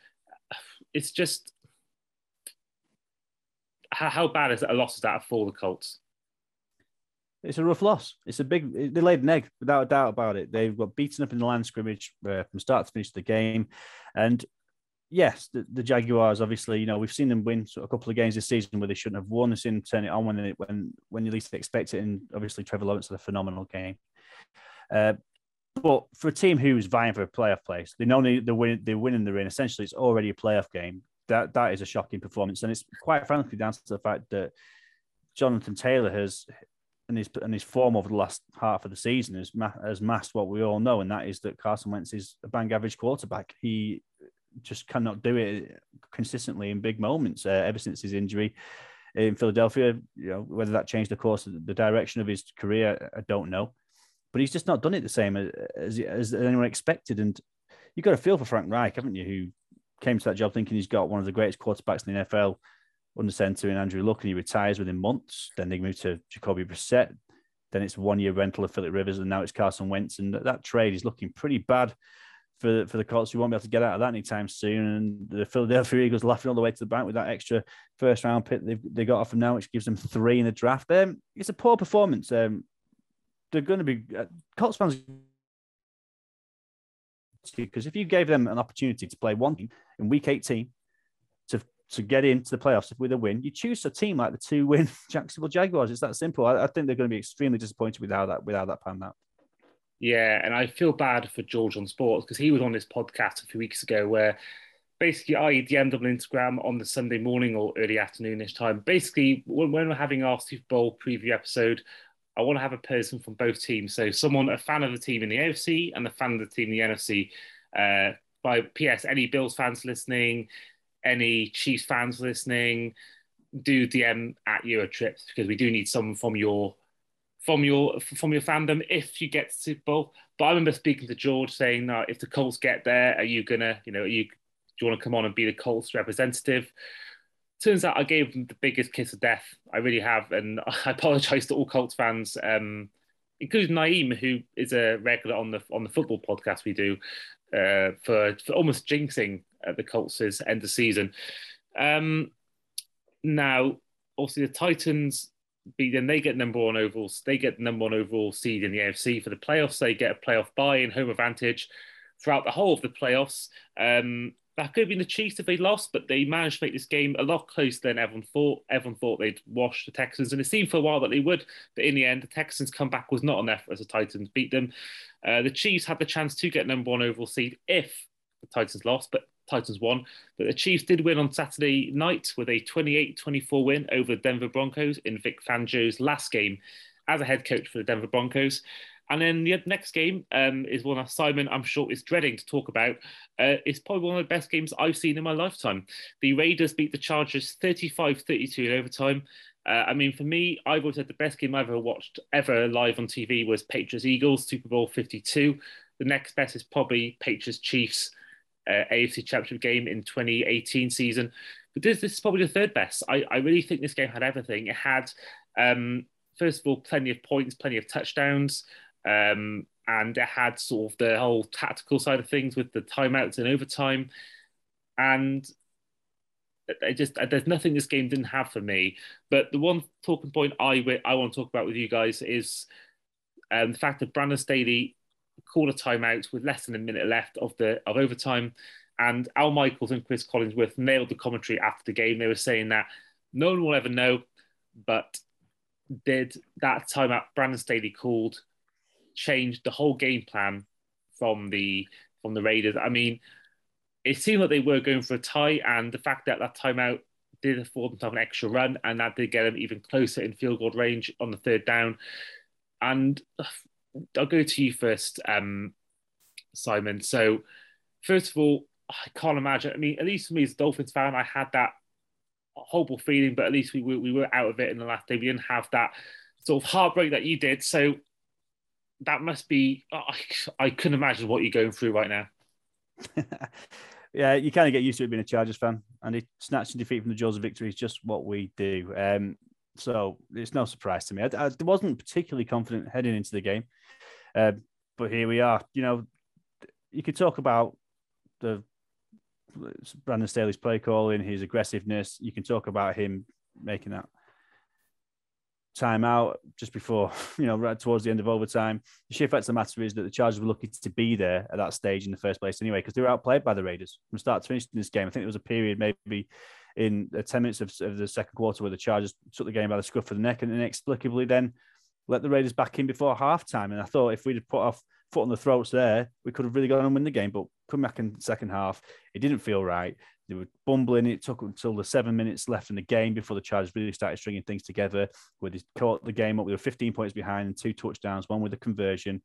It's just how, how bad is it a loss is that for the Colts? It's a rough loss. It's a big. They laid an egg without a doubt about it. They've got beaten up in the land scrimmage uh, from start to finish of the game, and yes, the, the, Jaguars obviously, you know, we've seen them win a couple of games this season where they shouldn't have won. They've seen them turn it on when they, when when you least expect it, and obviously Trevor Lawrence had a phenomenal game. Uh, but for a team who's vying for a playoff place, they know they're winning, they're winning the ring. Essentially, it's already a playoff game. That that is a shocking performance, and it's quite frankly down to the fact that Jonathan Taylor has and his and his form over the last half of the season has has masked what we all know, and that is that Carson Wentz is a bang average quarterback. He just cannot do it consistently in big moments uh, ever since his injury in Philadelphia. You know whether that changed the course the direction of his career, I don't know, but he's just not done it the same as as anyone expected. And you've got a feel for Frank Reich, haven't you? Who came to that job thinking he's got one of the greatest quarterbacks in the NFL under center in Andrew Luck, and he retires within months. Then they move to Jacoby Brissett. Then it's one year rental of Philip Rivers, and now it's Carson Wentz. And that trade is looking pretty bad for for the Colts. We won't be able to get out of that anytime soon. And the Philadelphia Eagles laughing all the way to the bank with that extra first round pick they've they got off them now, which gives them three in the draft. Um, it's a poor performance. Um, they're going to be uh, Colts fans because if you gave them an opportunity to play one in week 18 to to get into the playoffs with a win, you choose a team like the two win Jacksonville Jaguars. It's that simple. I, I think they're going to be extremely disappointed with how that without that panned out. Yeah, and I feel bad for George on sports because he was on this podcast a few weeks ago where basically I DM'd on Instagram on the Sunday morning or early afternoonish time. Basically, when, when we're having our Super Bowl preview episode, I want to have a person from both teams. So someone, a fan of the team in the AFC and a fan of the team in the NFC. Uh, by PS, any Bills fans listening, any Chiefs fans listening, do DM at Eurotrips because we do need someone from your from your from your fandom if you get to Super Bowl. But I remember speaking to George saying, "No, if the Colts get there, are you gonna, you know, you do you want to come on and be the Colts representative?" Turns out I gave them the biggest kiss of death. I really have, and I apologise to all Colts fans, um, including Naeem, who is a regular on the on the football podcast we do, uh, for for almost jinxing uh, the Colts' end of season. Um, now, obviously, the Titans them. They get number one overall. They get number one overall seed in the AFC for the playoffs. They get a playoff bye and home advantage throughout the whole of the playoffs. Um, that could have been the Chiefs if they lost, but they managed to make this game a lot closer than everyone thought. Everyone thought they'd wash the Texans, and it seemed for a while that they would. But in the end, the Texans' comeback was not enough as the Titans beat them. Uh, the Chiefs had the chance to get number one overall seed if the Titans lost, but Titans won. But the Chiefs did win on Saturday night with a 28 24 win over the Denver Broncos in Vic Fangio's last game as a head coach for the Denver Broncos. And then the next game um, is one that Simon, I'm sure, is dreading to talk about. Uh, it's probably one of the best games I've seen in my lifetime. The Raiders beat the Chargers 35 32 in overtime. Uh, I mean, for me, I've always said the best game I've ever watched ever live on TV was Patriots Eagles, Super Bowl 52. The next best is probably Patriots Chiefs, uh, AFC Championship game in 2018 season. But this, this is probably the third best. I, I really think this game had everything. It had, um, first of all, plenty of points, plenty of touchdowns. Um, and it had sort of the whole tactical side of things with the timeouts and overtime. And I just there's nothing this game didn't have for me. But the one talking point I I want to talk about with you guys is um, the fact that Brandon Staley called a timeout with less than a minute left of the of overtime, and Al Michaels and Chris Collinsworth nailed the commentary after the game. They were saying that no one will ever know, but did that timeout Brandon Staley called changed the whole game plan from the from the Raiders. I mean, it seemed like they were going for a tie, and the fact that that timeout did afford them to have an extra run, and that did get them even closer in field goal range on the third down. And I'll go to you first, um, Simon. So, first of all, I can't imagine. I mean, at least for me as a Dolphins fan, I had that horrible feeling, but at least we were, we were out of it in the last day. We didn't have that sort of heartbreak that you did. So, that must be. I, I couldn't imagine what you're going through right now. yeah, you kind of get used to it being a Chargers fan, and it snatching defeat from the jaws of victory is just what we do. Um, so it's no surprise to me. I, I, wasn't particularly confident heading into the game, uh, but here we are. You know, you could talk about the Brandon Staley's play calling, his aggressiveness. You can talk about him making that timeout just before, you know, right towards the end of overtime. The sheer fact of the matter is that the Chargers were lucky to be there at that stage in the first place anyway, because they were outplayed by the Raiders from start to finish in this game. I think there was a period maybe in the 10 minutes of, of the second quarter where the Chargers took the game by the scruff of the neck and inexplicably then let the Raiders back in before halftime. And I thought if we'd have put our foot on the throats there. We could have really gone and win the game, but come back in the second half, it didn't feel right. They were bumbling. It took until the seven minutes left in the game before the Chargers really started stringing things together. Where they caught the game up, they were 15 points behind and two touchdowns, one with a conversion.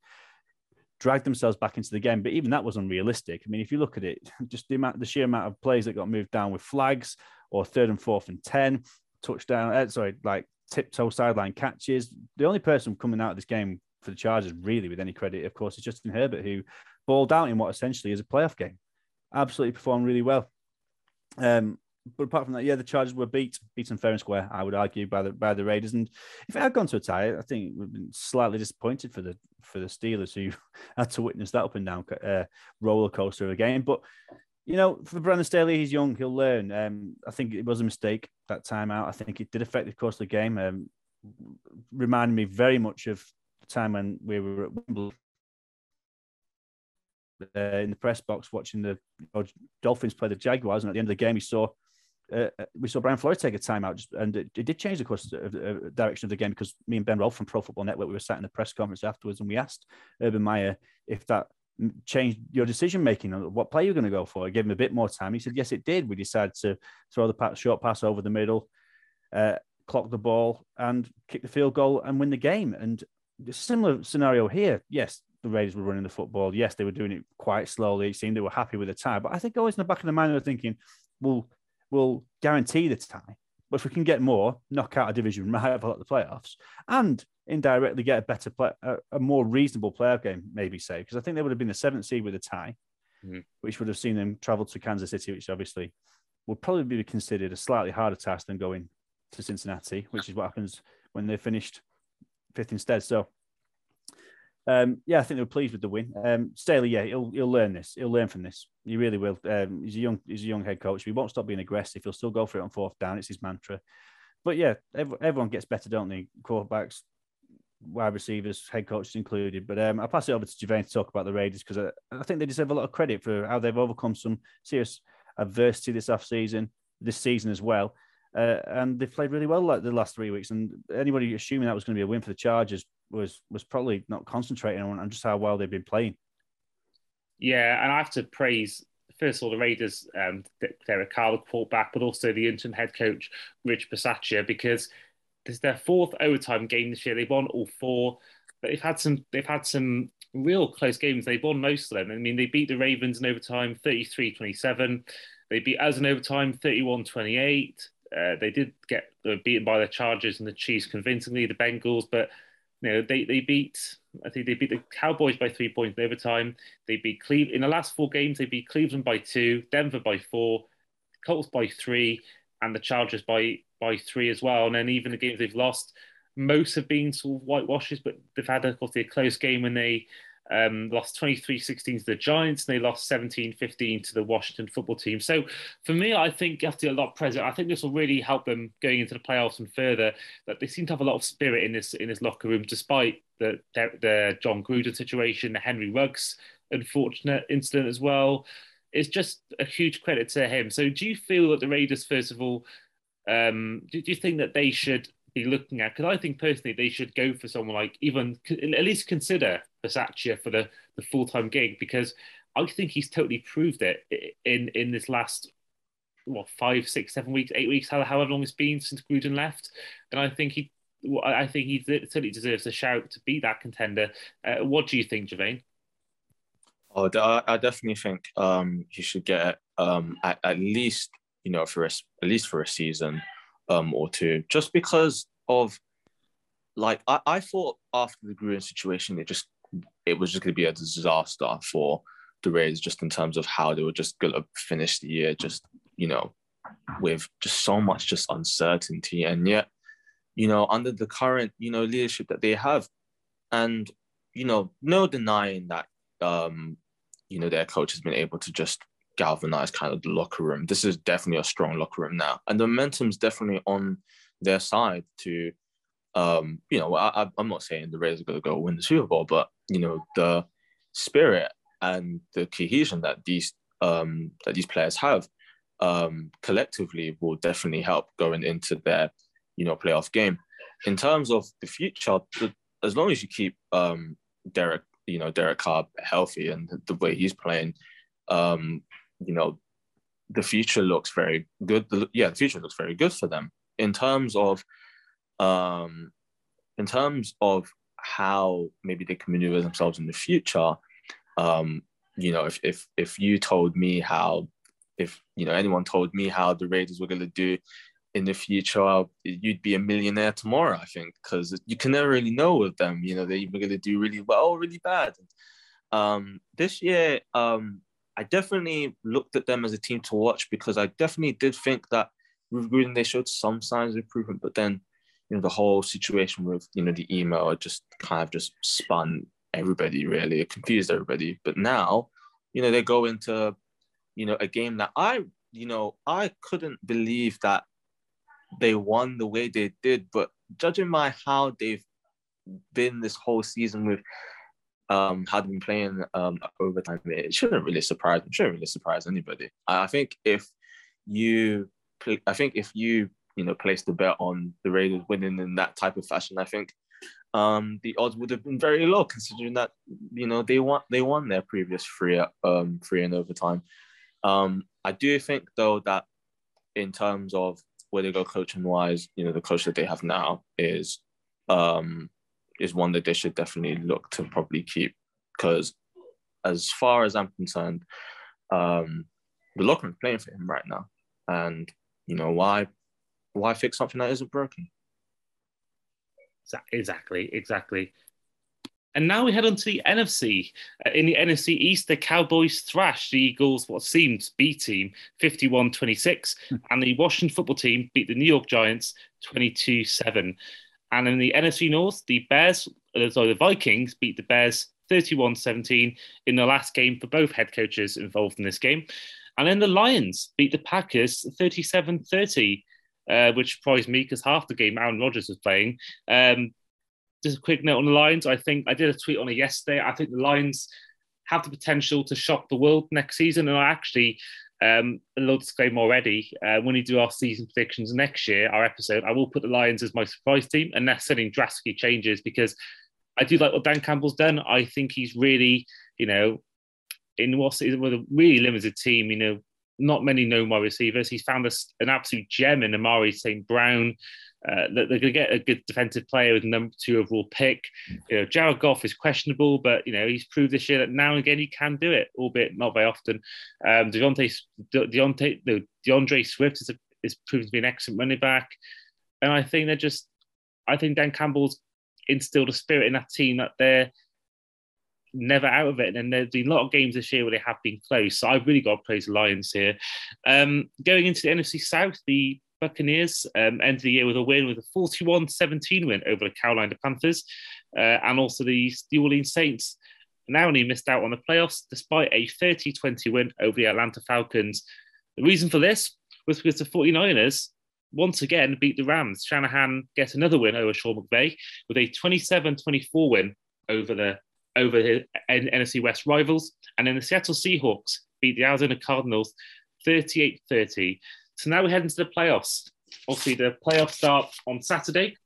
Dragged themselves back into the game, but even that was unrealistic. I mean, if you look at it, just the amount, the sheer amount of plays that got moved down with flags or third and fourth and ten, touchdown. Uh, sorry, like tiptoe sideline catches. The only person coming out of this game for the Chargers, really, with any credit, of course, is Justin Herbert, who balled out in what essentially is a playoff game. Absolutely performed really well. Um, but apart from that, yeah, the Chargers were beat, beaten fair and square. I would argue by the by the Raiders. And if it had gone to a tie, I think we've been slightly disappointed for the for the Steelers who had to witness that up and down uh, roller coaster of a game. But you know, for Brandon Staley, he's young, he'll learn. Um, I think it was a mistake that time out. I think it did affect the course of the game. Um, reminded me very much of the time when we were at Wimbledon uh, in the press box watching the Dolphins play the Jaguars, and at the end of the game, we saw uh, uh we saw Brian Flores take a timeout, just, and it, it, did change the course of the direction of the game because me and Ben Rolfe from Pro Football Network we were sat in the press conference afterwards, and we asked Urban Meyer if that changed your decision making on what play you're going to go for. I gave him a bit more time. He said, "Yes, it did." We decided to throw the short pass over the middle, uh, clock the ball, and kick the field goal and win the game. And a similar scenario here. Yes, the Raiders were running the football. Yes, they were doing it quite slowly. It seemed they were happy with the tie. But I think always in the back of the mind, they were thinking, we'll, we'll guarantee the tie. But if we can get more, knock out a division rival at the playoffs, and indirectly get a better play, a, a more reasonable playoff game, maybe say, because I think they would have been the seventh seed with a tie, mm-hmm. which would have seen them travel to Kansas City, which obviously would probably be considered a slightly harder task than going to Cincinnati, which is what happens when they finished fifth instead. So um, yeah, I think they were pleased with the win. Um, Staley, yeah, he'll he'll learn this. He'll learn from this. He really will. Um, he's a young he's a young head coach. He won't stop being aggressive. He'll still go for it on fourth down. It's his mantra. But yeah, everyone gets better, don't they? Quarterbacks, wide receivers, head coaches included. But um, I'll pass it over to Girvane to talk about the Raiders because I, I, think they deserve a lot of credit for how they've overcome some serious adversity this off season, this season as well. Uh, and they've played really well like the last three weeks. And anybody assuming that was going to be a win for the Chargers was was probably not concentrating on, just how well they've been playing. Yeah, and I have to praise first of all the Raiders, um, Derek Carr, the quarterback, but also the interim head coach Rich Bisaccia because this is their fourth overtime game this year. They've won all four, but they've had some they've had some real close games. They've won most of them. I mean, they beat the Ravens in overtime 33-27. They beat us in overtime 31-28. Uh, they did get beaten by the Chargers and the Chiefs convincingly, the Bengals, but you know they, they beat I think they beat the Cowboys by three points in overtime. They beat Cleveland in the last four games. They beat Cleveland by two, Denver by four, Colts by three, and the Chargers by by three as well. And then even the games they've lost, most have been sort of whitewashes, but they've had of course a close game when they um, lost 23-16 to the Giants, and they lost 17-15 to the Washington football team. So for me, I think do a lot of present. I think this will really help them going into the playoffs and further. That they seem to have a lot of spirit in this in this locker room, despite the the, the Jon Gruden situation, the Henry Ruggs unfortunate incident as well. It's just a huge credit to him. So do you feel that the Raiders, first of all, um, do, do you think that they should be looking at? Because I think personally they should go for someone like even at least consider Bisaccia for the, the full time gig because I think he's totally proved it in in this last what five, six, seven weeks, eight weeks, however long it's been since Gruden left. And I think he, I think he certainly deserves a shout to be that contender. Uh, what do you think, Girvane? Oh, I definitely think um, he should get um, at, at, least you know for a, at least for a season um, or two, just because of like I, I thought after the Gruden situation, it just it was just going to be a disaster for the Rays, just in terms of how they were just going to finish the year, just you know, with just so much just uncertainty, and yet, you know, under the current you know leadership that they have, and you know, no denying that um, you know their coach has been able to just galvanize kind of the locker room. This is definitely a strong locker room now, and the momentum's definitely on their side to, um, you know, I, am not saying the Rays are going to go win the Super Bowl, but you know, the spirit and the cohesion that these um, that these players have um, collectively will definitely help going into their, you know, playoff game. In terms of the future, as long as you keep um, Derek you know Derek Carr healthy and the way he's playing, um, you know, the future looks very good. Yeah, the future looks very good for them in terms of, um, in terms of how maybe they can maneuver themselves in the future. Um, you know, if if if you told me how, if you know anyone told me how the Raiders were going to do in the future, you'd be a millionaire tomorrow, I think, because you can never really know with them. You know, they're either going to do really well or really bad. Um, this year, um, I definitely looked at them as a team to watch because I definitely did think that with Gruden, they showed some signs of improvement, but then, you know, the whole situation with, you know, the email, just kind of just spun everybody really. It confused everybody. But now, you know, they go into, you know, a game that I, you know, I couldn't believe that they won the way they did. But judging by how they've been this whole season with um, they've been playing um, overtime, it shouldn't really surprise. It shouldn't really surprise anybody. I think if you, I think if you, you know, place the bet on the Raiders winning in that type of fashion, I think um, the odds would have been very low considering that you know they won they won their previous three um, three in overtime. Um, I do think though that in terms of where they go coaching wise, you know, the coach that they have now is um, is one that they should definitely look to probably keep because as far as I'm concerned, um, the locker room's playing for him right now, and you know why why fix something that isn't broken? Exactly, exactly. And now we head on to the NFC. Uh, in the NFC East, the Cowboys thrashed the Eagles, what seemed B team, 51 26. Hmm. and the Washington football team beat the New York Giants 22 7. And in the NFC North, the Bears, uh, sorry, the Vikings beat the Bears 31 17 in the last game for both head coaches involved in this game. And then the Lions beat the Packers 37 30. Uh, which surprised me because half the game Aaron Rodgers was playing. Um, just a quick note on the Lions. I think I did a tweet on it yesterday. I think the Lions have the potential to shock the world next season. And I actually, um, a little disclaimer already, uh, when we do our season predictions next year, our episode, I will put the Lions as my surprise team, unless something drastically changes, because I do like what Dan Campbell's done. I think he's really, you know, in what's with a really limited team, you know, not many known wide receivers. He's found us an absolute gem in Amon-Ra St. Brown. Uh, they're going to get a good defensive player with number two overall pick. You know, Jared Goff is questionable, but you know he's proved this year that now and again he can do it, albeit not very often. Um, Deontay, Deontay, no, D'Andre Swift is, a, is proven to be an excellent running back, and I think they're just. I think Dan Campbell's instilled a spirit in that team that they're never out of it. And there's been a lot of games this year where they have been close. So I've really got to praise the Lions here. Um, going into the NFC South, the Buccaneers um, ended the year with a win with a 41 17 win over the Carolina Panthers uh, and also the New Orleans Saints. Now only missed out on the playoffs despite a 30 20 win over the Atlanta Falcons. The reason for this was because the 49ers once again beat the Rams. Shanahan gets another win over Sean McVay with a 27 24 win over the over his NFC West rivals. And then the Seattle Seahawks beat the Arizona Cardinals 38 30. So now we head into the playoffs. Obviously, the playoffs start on Saturday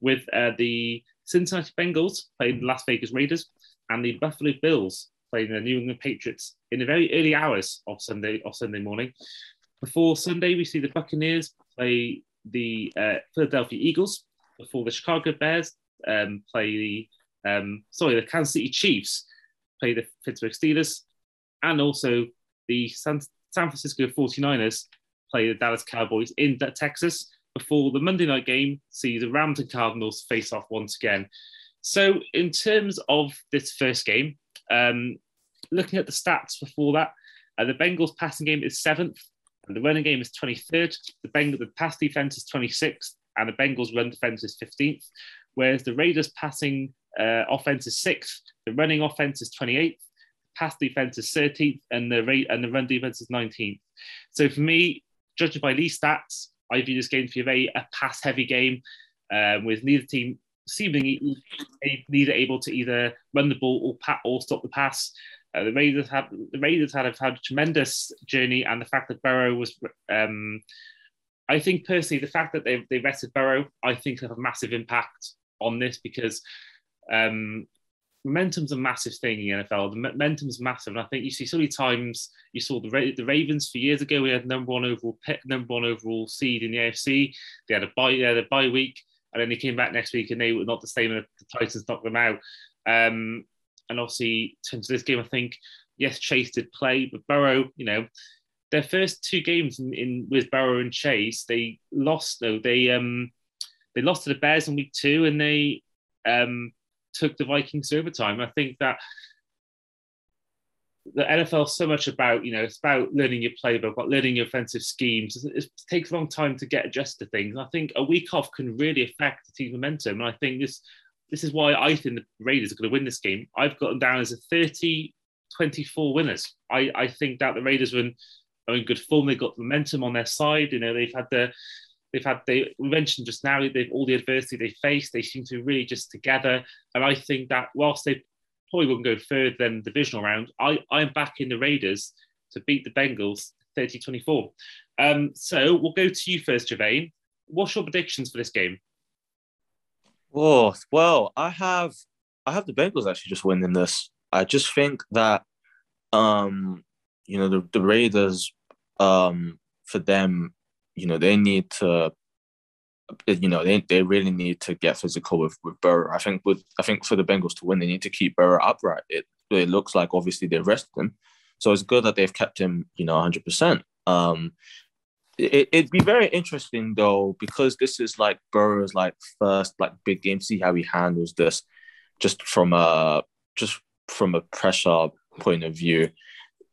with uh, the Cincinnati Bengals playing the Las Vegas Raiders and the Buffalo Bills playing the New England Patriots in the very early hours of Sunday of Sunday morning. Before Sunday, we see the Buccaneers play the uh, Philadelphia Eagles before the Chicago Bears um, play the um, sorry the Kansas City Chiefs play the Pittsburgh Steelers and also the San, San Francisco 49ers play the Dallas Cowboys in Texas before the Monday night game, see the Rams and Cardinals face off once again. So, in terms of this first game, um, looking at the stats before that, uh, the Bengals passing game is seventh, and the running game is 23rd. The Bengals, the pass defense is 26th, and the Bengals run defense is 15th. Whereas the Raiders passing uh, offense is sixth, the running offense is 28th, pass defense is 13th, and the rate and the run defense is 19th. So for me, judging by these stats, I view this game to be a very a pass heavy game um, with neither team seemingly neither able to either run the ball or pat or stop the pass. Uh, the Raiders have the Raiders have had a tremendous journey, and the fact that Burrow was, um, I think personally, the fact that they they rested Burrow, I think have a massive impact on this because um, momentum's a massive thing in the NFL. The momentum's massive, and I think you see so many times you saw the Ra- the Ravens for years ago. We had number one overall pick, number one overall seed in the AFC. They had a bye, they had a bye week, and then they came back next week and they were not the same. And the Titans knocked them out. Um, and obviously, in terms of this game, I think yes, Chase did play, but Burrow, you know, their first two games in, in with Burrow and Chase, they lost. Though they um they lost to the Bears in week two, and they um took the Vikings to overtime. I think that the NFL is so much about, you know, it's about learning your playbook, about learning your offensive schemes. It takes a long time to get adjusted to things. I think a week off can really affect the team's momentum. And I think this this is why I think the Raiders are going to win this game. I've got them down as a 30 24 winners. I, I think that the Raiders are in, are in good form. They've got momentum on their side. You know, they've had the they've had they we mentioned just now they've all the adversity they faced they seem to be really just together. And i think that whilst they probably wouldn't go further than the divisional round i i'm back in the raiders to beat the bengals 30-24 um, so we'll go to you first Girvane. what's your predictions for this game? Oh well i have i have the bengals actually just winning this. I just think that um you know the, the raiders um for them you know, they need to, you know, they, they really need to get physical with, with Burrow. I think with I think for the Bengals to win, they need to keep Burrow upright. It it looks like obviously they rested him, so it's good that they've kept him, you know, hundred percent. Um, it, it'd be very interesting though because this is like Burrow's like first like big game. See how he handles this, just from a just from a pressure point of view.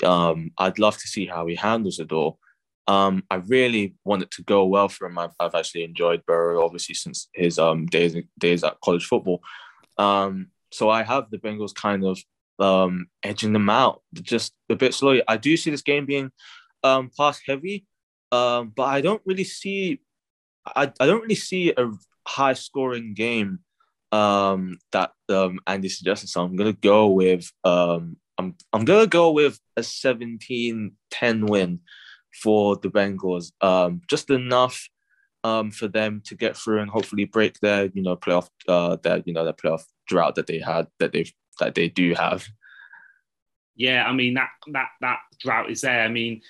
Um, I'd love to see how he handles it all. Um, I really want it to go well for him. I've, I've actually enjoyed Burrow, obviously, since his um, days days at college football. Um, so I have the Bengals kind of um, edging them out just a bit slowly. I do see this game being um, pass heavy, um, but I don't really see I, I don't really see a high scoring game um, that um, Andy suggested. So I'm gonna go with um, I'm I'm gonna go with a 17-10 win for the Bengals. Um, just enough um, for them to get through and hopefully break their you know playoff uh, their you know their playoff drought that they had that they that they do have. Yeah, I mean that that that drought is there. I mean,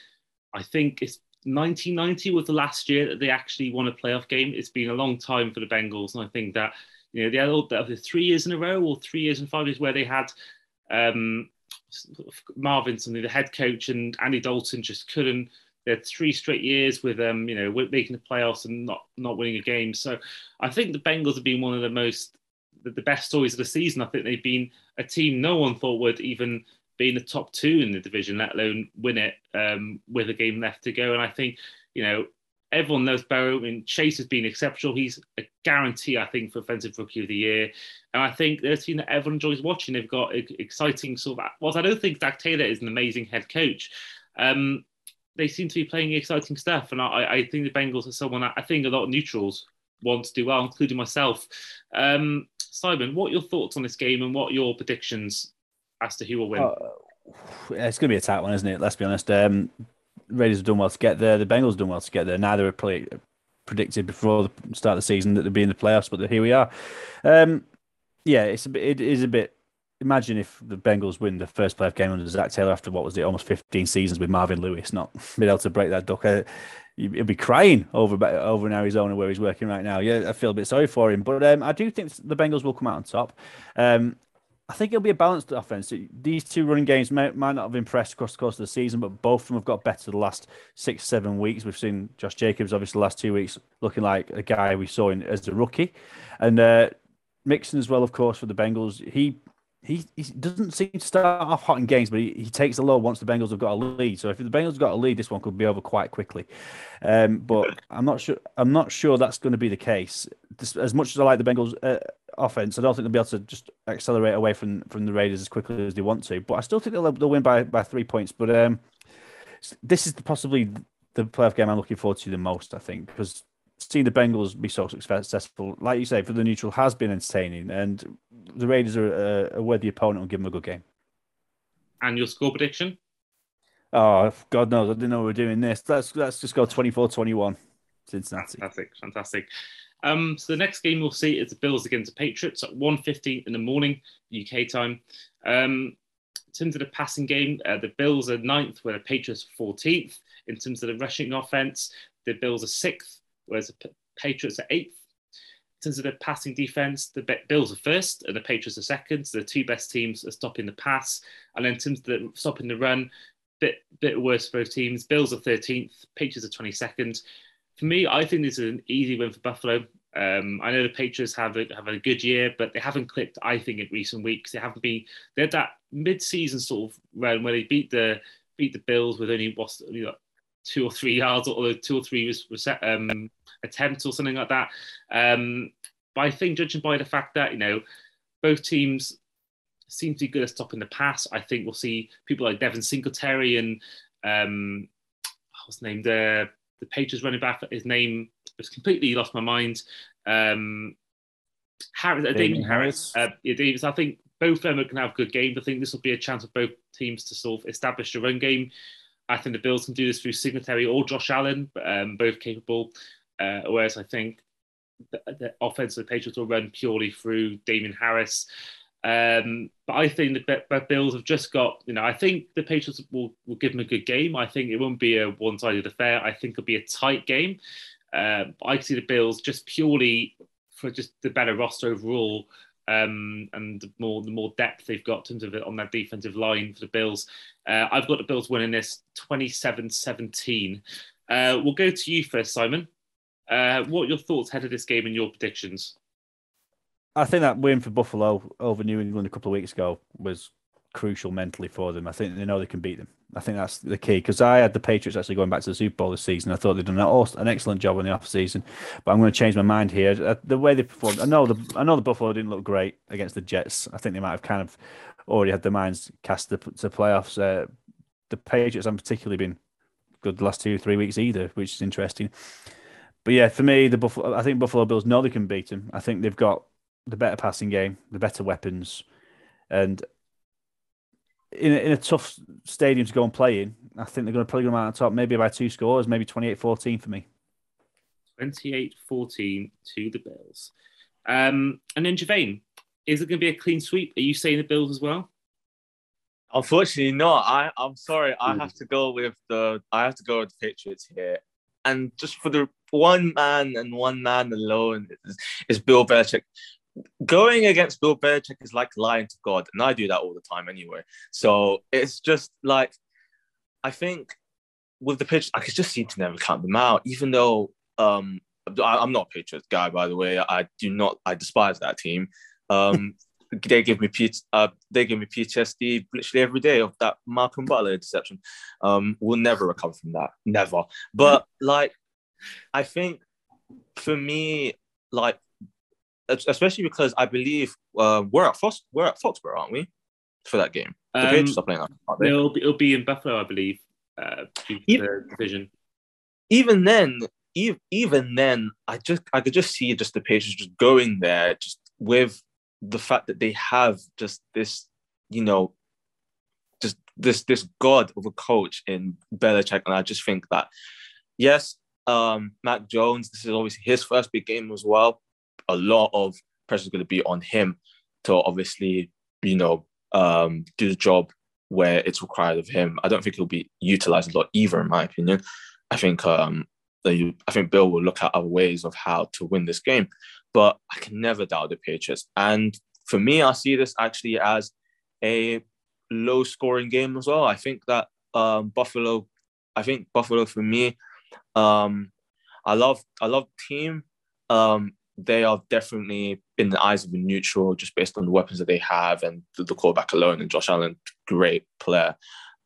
I think it's 1990 was the last year that they actually won a playoff game. It's been a long time for the Bengals, and I think that you know they had the three years in a row or three years and five years where they had um, Marvin, something the head coach, and Andy Dalton just couldn't they had three straight years with um, you know, making the playoffs and not not winning a game. So I think the Bengals have been one of the most the, the best stories of the season. I think they've been a team no one thought would even be in the top two in the division, let alone win it um, with a game left to go. And I think, you know, everyone knows Burrow. I mean, Chase has been exceptional. He's a guarantee, I think, for Offensive Rookie of the Year. And I think they're a team that everyone enjoys watching. They've got exciting sort of. Whilst I don't think Zac Taylor is an amazing head coach, um, they seem to be playing exciting stuff. And I, I think the Bengals are someone I think a lot of neutrals want to do well, including myself. Um, Simon, what are your thoughts on this game and what are your predictions as to who will win? Uh, it's going to be a tight one, isn't it? Let's be honest. Um, Raiders have done well to get there. The Bengals have done well to get there. Neither are play, predicted before the start of the season that they'd be in the playoffs, but here we are. Um, yeah, it's a bit, it is a bit imagine if the Bengals win the first playoff game under Zac Taylor after what was it, almost 15 seasons with Marvin Lewis, not been able to break that duck. Uh, he'll be crying over over in Arizona where he's working right now. Yeah, I feel a bit sorry for him, but um, I do think the Bengals will come out on top. Um, I think it'll be a balanced offense. These two running games may, might not have impressed across the course of the season, but both of them have got better the last six, seven weeks. We've seen Josh Jacobs, obviously, the last two weeks looking like a guy we saw in, as a rookie, and uh, Mixon as well, of course, for the Bengals. He he, he doesn't seem to start off hot in games, but he, he takes a low once the Bengals have got a lead. So if the Bengals have got a lead, this one could be over quite quickly. Um, but I'm not sure. I'm not sure that's going to be the case. As much as I like the Bengals uh, offense, I don't think they'll be able to just accelerate away from, from the Raiders as quickly as they want to. But I still think they'll, they'll win by, by three points. But um, this is possibly the playoff game I'm looking forward to the most. I think because seeing the Bengals be so successful, like you say, for the neutral has been entertaining, and the Raiders are a, a worthy opponent and give them a good game. And your score prediction? Oh, God knows. I didn't know we were doing this. Let's let's just go 24 21. Cincinnati. Fantastic. Fantastic. Um, so the next game we'll see is the Bills against the Patriots at 1.15 in the morning, UK time. Um, in terms of the passing game, uh, the Bills are ninth, where the Patriots are 14th. In terms of the rushing offense, the Bills are sixth, whereas the Patriots are eighth. In terms of the passing defense, the Bills are first and the Patriots are second. So the two best teams are stopping the pass. And then in terms of the, stopping the run, bit bit worse for both teams. Bills are 13th, Patriots are 22nd. For me, I think this is an easy win for Buffalo. Um, I know the Patriots have a, have a good year, but they haven't clicked. I think in recent weeks they haven't been. They had that mid-season sort of run where they beat the beat the Bills with only what you know, two or three yards or two or three um, attempts or something like that. Um, but I think, judging by the fact that you know both teams seem to be good at stopping the pass, I think we'll see people like Devin Singletary and um, what's named the the Patriots running back. His name has completely lost my mind. Um, Harris, uh, Damien Harris. Uh, yeah, Davis. I think both of them can have good games. I think this will be a chance for both teams to sort of establish a run game. I think the Bills can do this through Singletary or Josh Allen, um, both capable. Uh, whereas I think the, the offense of the Patriots will run purely through Damien Harris. Um, but I think the Bills have just got, you know, I think the Patriots will, will give them a good game. I think it won't be a one sided affair. I think it'll be a tight game. Uh, I see the Bills just purely for just the better roster overall um, and the more the more depth they've got in terms of it on that defensive line for the Bills. Uh, I've got the Bills winning this 27 17. Uh, we'll go to you first, Simon. Uh, what are your thoughts ahead of this game and your predictions? I think that win for Buffalo over New England a couple of weeks ago was crucial mentally for them. I think they know they can beat them. I think that's the key because I had the Patriots actually going back to the Super Bowl this season. I thought they'd done an excellent job in the off season, but I'm going to change my mind here. Uh, the way they performed, I know the I know the Buffalo didn't look great against the Jets. I think they might have kind of already had their minds cast to, to playoffs. Uh, the Patriots haven't particularly been good the last two three weeks either, which is interesting. But yeah, for me, the Buffalo, I think Buffalo Bills know they can beat them. I think they've got the better passing game, the better weapons, and in a, in a tough stadium to go and play in, I think they're going to probably come out on top, maybe by two scores, maybe 28-14 for me. 28-14 to the Bills. Um, and then Girvane, is it going to be a clean sweep? Are you saying the Bills as well? Unfortunately, not. I I'm sorry. I have to go with the I have to go with the Patriots here, and just for the one man and one man alone is, is Bill Belichick going against Bill Belichick is like lying to God, and I do that all the time anyway. So it's just like I think with the pitch, I could just seem to never count them out, even though um, I, am not a Patriots guy, by the way. I do not. I despise that team. Um, they give me P- uh, they give me PTSD literally every day of that Malcolm Butler deception. Um, we'll never recover from that, never. But like, I think for me, like especially because I believe uh, we're at Fox, we're at Foxborough, aren't we, for that game? The um, Patriots are playing that. It'll be, it'll be in Buffalo, I believe. Uh, even, division. Even then, even, even then, I just I could just see just the Patriots just going there, just with the fact that they have just this, you know, just this this god of a coach in Belichick, and I just think that yes, um, Mac Jones, this is obviously his first big game as well a lot of pressure is going to be on him to obviously, you know, um, do the job where it's required of him. I don't think he'll be utilized a lot either, in my opinion. I think um, I think Bill will look at other ways of how to win this game, but I can never doubt the Patriots. And for me, I see this actually as a low-scoring game as well. I think that um, Buffalo, I think Buffalo for me, um, I love I love team. Um, they are definitely in the eyes of a neutral just based on the weapons that they have and the, the quarterback alone and Josh Allen, great player.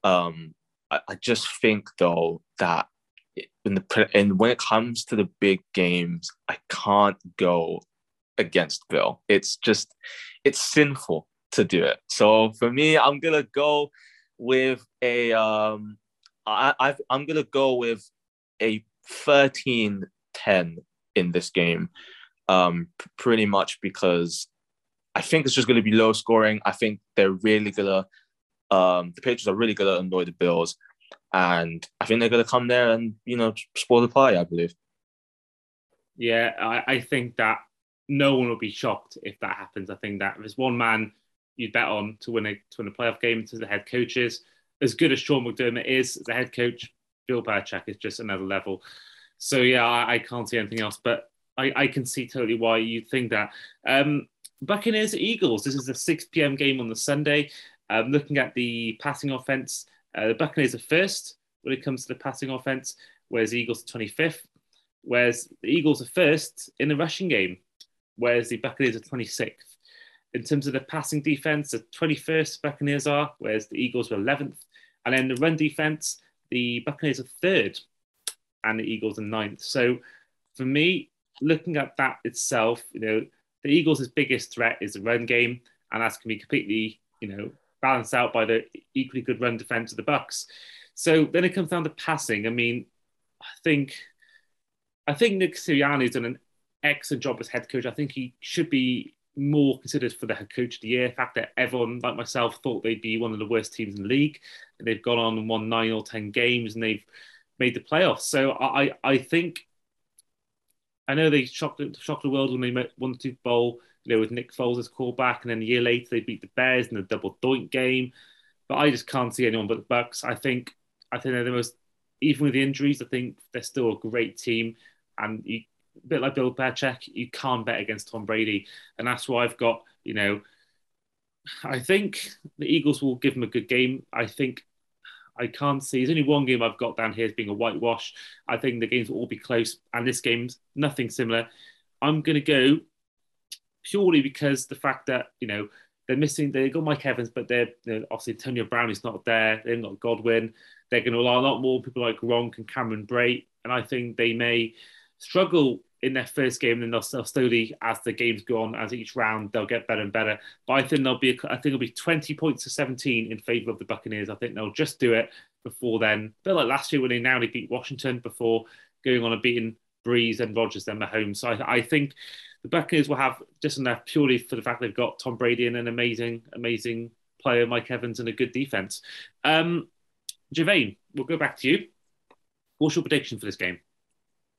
Um, I, I, just think though that in the and when it comes to the big games, I can't go against Bill. It's just it's sinful to do it. So for me, I'm gonna go with a um I, i am gonna go with a 13-10 in this game um, pretty much because I think it's just going to be low scoring. I think they're really gonna um, the Patriots are really gonna annoy the Bills, and I think they're gonna come there and you know spoil the party. I believe. Yeah, I, I think that no one will be shocked if that happens. I think that there's one man you'd bet on to win a to win a playoff game to the head coaches. As good as Sean McDermott is as a head coach, Bill Belichick is just another level. So yeah, I, I can't see anything else, but I, I can see totally why you think that. Um, Buccaneers Eagles. This is a 6 p.m. game on the Sunday. Um, looking at the passing offense, uh, the Buccaneers are first when it comes to the passing offense, whereas the Eagles are 25th. Whereas the Eagles are first in the rushing game, whereas the Buccaneers are 26th. In terms of the passing defense, the 21st Buccaneers are, whereas the Eagles are 11th. And then the run defense, the Buccaneers are third and the Eagles are ninth. So for me, looking at that itself, you know, the Eagles' biggest threat is the run game, and that's going to be completely, you know, balanced out by the equally good run defense of the Bucks. So then it comes down to passing. I mean, I think, I think Nick Sirianni's done an excellent job as head coach. I think he should be more considered for the head coach of the year. The fact that everyone, like myself, thought they'd be one of the worst teams in the league, and they've gone on and won nine or ten games, and they've made the playoffs. So I, I think I know they shocked, shocked the world when they won the Super Bowl, you know, with Nick Foles as quarterback, and then a year later they beat the Bears in the double doink game. But I just can't see anyone but the Bucks. I think I think they're the most, even with the injuries, I think they're still a great team. And you, a bit like Bill Belichick, you can't bet against Tom Brady, and that's why I've got you know. I think the Eagles will give them a good game. I think I can't see. There's only one game I've got down here as being a whitewash. I think the games will all be close, and this game's nothing similar. I'm going to go purely because the fact that you know they're missing. They got Mike Evans, but they're, obviously Antonio Brown is not there. They've got Godwin. They're going to allow a lot more people like Gronk and Cameron Brate, and I think they may struggle in their first game, and then they'll, slowly, as the games go on, as each round, they'll get better and better. But I think they'll be, I think it'll be twenty points to seventeen in favour of the Buccaneers. I think they'll just do it before then. Bit like last year when they narrowly beat Washington before going on a beating Brees and Rodgers then home. So I, I think the Buccaneers will have just enough purely for the fact they've got Tom Brady and an amazing, amazing player, Mike Evans, and a good defense. Um, Girvane, we'll go back to you. What's your prediction for this game?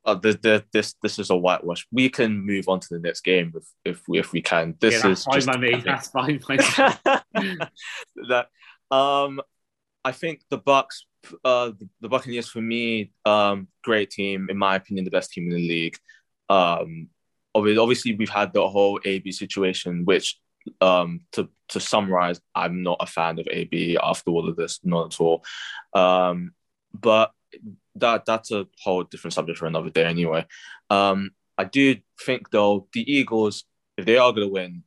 Uh, the, the, this this is a whitewash. We can move on to the next game if if we, if we can. This yeah, is fine just, by me. That's fine. By that um, I think the Bucks, uh, the, the Buccaneers for me, um, great team in my opinion, the best team in the league. Um, obviously we've had the whole AB situation, which um to to summarize, I'm not a fan of AB after all of this, not at all. Um, but that that's a whole different subject for another day anyway. Um, I do think though the Eagles, if they are to win,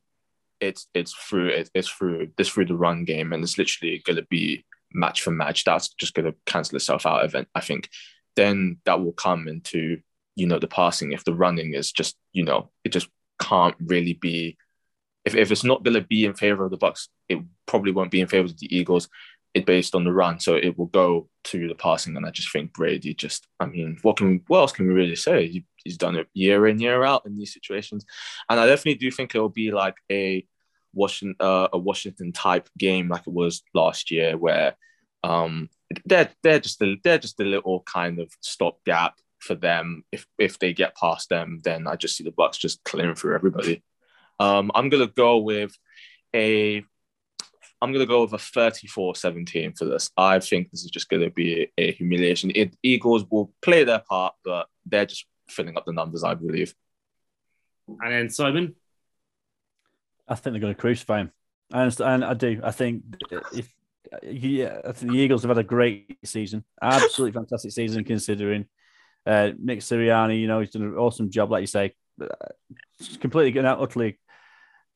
it's it's through it, it's through this through the run game, and it's literally going to be match for match. That's just going to cancel itself out. Event, I think. Then that will come into you know the passing. If the running is just you know it just can't really be. If, if it's not going to be in favor of the Bucks, it probably won't be in favor of the Eagles it based on the run, so it will go to the passing. And I just think Brady just, I mean, what can what else can we really say? He, he's done it year in year out in these situations, and I definitely do think it will be like a Washington uh, a Washington type game like it was last year, where um, they're they're just a, they're just a little kind of stopgap for them. If if they get past them, then I just see the Bucks just clearing through everybody. Um, I'm gonna go with a I'm going to go with a 34-17 for this. I think this is just going to be a humiliation. It, Eagles will play their part, but they're just filling up the numbers, I believe. And then Simon? I think they're going to crucify him. And, understand. I do. I think if yeah, I think the Eagles have had a great season, absolutely fantastic season considering. Uh, Nick Sirianni, you know, he's done an awesome job, like you say, completely and utterly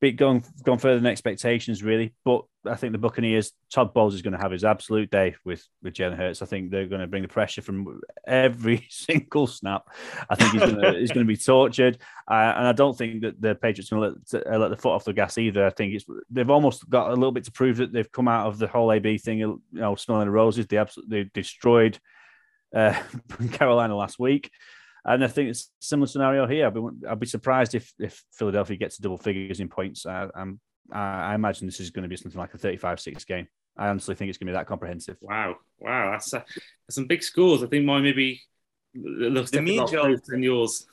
beat gone gone further than expectations, really. But I think the Buccaneers, Todd Bowles is going to have his absolute day with with Jalen Hurts. I think they're going to bring the pressure from every single snap. I think he's going to he's going to be tortured, uh, and I don't think that the Patriots are going to let, uh, let the foot off the gas either. I think it's they've almost got a little bit to prove that they've come out of the whole AB thing, you know, smelling the roses. They absolutely destroyed uh, Carolina last week. And I think it's a similar scenario here. I'd be, I'd be surprised if, if Philadelphia gets to double figures in points. I, I'm, I imagine this is going to be something like a 35 6 game. I honestly think it's going to be that comprehensive. Wow. Wow. That's, uh, that's some big scores. I think mine maybe looks the different than yours.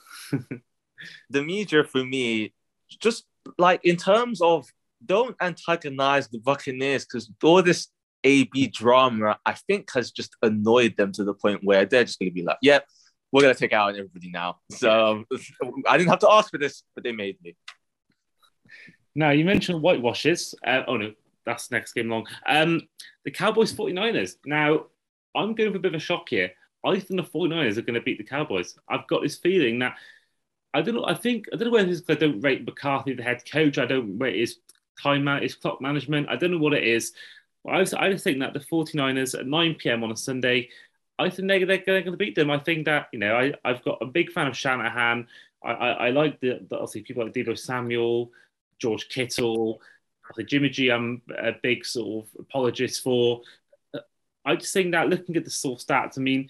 the media for me, just like in terms of don't antagonize the Buccaneers because all this AB drama, I think, has just annoyed them to the point where they're just going to be like, "Yep, yeah, we're going to take out everybody now." So I didn't have to ask for this, but they made me. Now you mentioned whitewashes. Uh, oh no, that's next game long. Um, the Cowboys 49ers. Now I'm going for a bit of a shock here. I think the 49ers are going to beat the Cowboys. I've got this feeling that I don't know. I think I don't know whether it's because I don't rate McCarthy the head coach. I don't rate his time out, his clock management. I don't know what it is. But I, I just think that the 49ers at 9 p.m. on a Sunday, I think they're, they're, going to beat them. I think that you know I I've got a big fan of Shanahan. I I, I like the, the obviously people like Deebo Samuel, George Kittle. I Jimmy G. I'm a big sort of apologist for. I just think that looking at the source stats, I mean,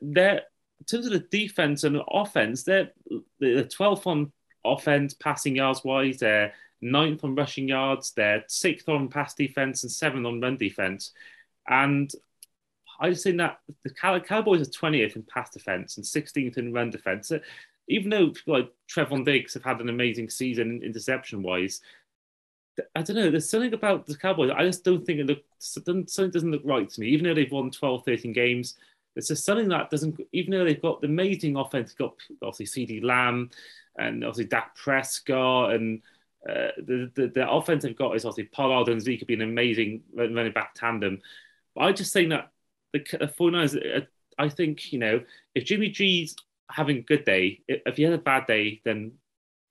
they're in terms of the defense and the offense, they're the 12th on offense, passing yards wise, they're ninth on rushing yards, they're sixth on pass defense, and seventh on run defense. And I just think that the Cowboys are 20th in pass defense and 16th in run defense. Even though people like Trevon Diggs have had an amazing season interception wise, I don't know. There's something about the Cowboys. I just don't think it looks something doesn't look right to me. Even though they've won 12, 13 games, it's just something that doesn't. Even though they've got the amazing offense, got obviously CeeDee Lamb and obviously Dak Prescott and uh, the, the the offense they've got is obviously Pollard and Zeke could be an amazing running back tandem. But I just think that the, the 49ers, uh, I think you know if Jimmy G's having a good day, if he had a bad day, then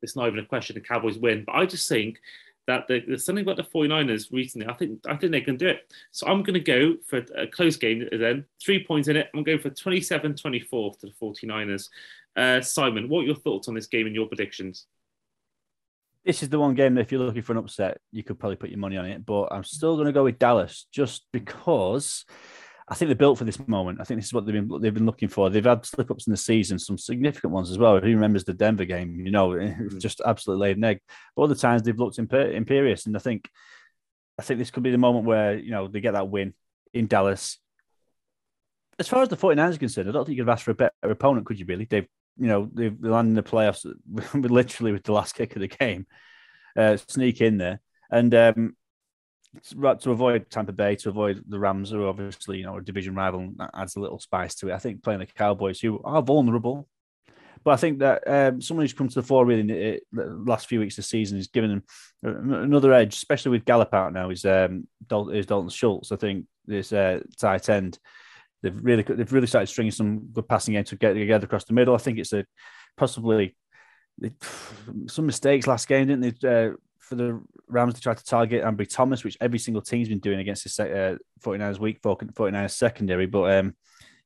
it's not even a question. The Cowboys win. But I just think that there's something about the 49ers recently. I think I think they can do it. So I'm going to go for a close game then. Three points in it. I'm going for 27-24 to the 49ers. Uh, Simon, what are your thoughts on this game and your predictions? This is the one game that if you're looking for an upset, you could probably put your money on it. But I'm still going to go with Dallas just because I think they're built for this moment. I think this is what they've been they've been looking for. They've had slip ups in the season, some significant ones as well. Who remembers the Denver game? You know, mm. just absolutely laid an egg. But other times they've looked imper- imperious, and I think I think this could be the moment where you know they get that win in Dallas. As far as the 49ers are concerned, I don't think you could have asked for a better opponent, could you? Really, they've you know they've landed in the playoffs literally with the last kick of the game, uh, sneak in there, and um, to avoid Tampa Bay, to avoid the Rams, who are obviously you know a division rival, and that adds a little spice to it. I think playing the Cowboys, who are vulnerable, but I think that um, someone who's come to the fore really in the, last few weeks of the season is giving them another edge, especially with Gallup out now. Is um, Dal- is Dalton Schultz? I think this uh, tight end. They've really they've really started stringing some good passing game to get together across the middle. I think it's a possibly some mistakes last game, didn't they? Uh, for the Rams to try to target Ambry Thomas, which every single team's been doing against the uh, 49ers weak 49ers secondary. But um,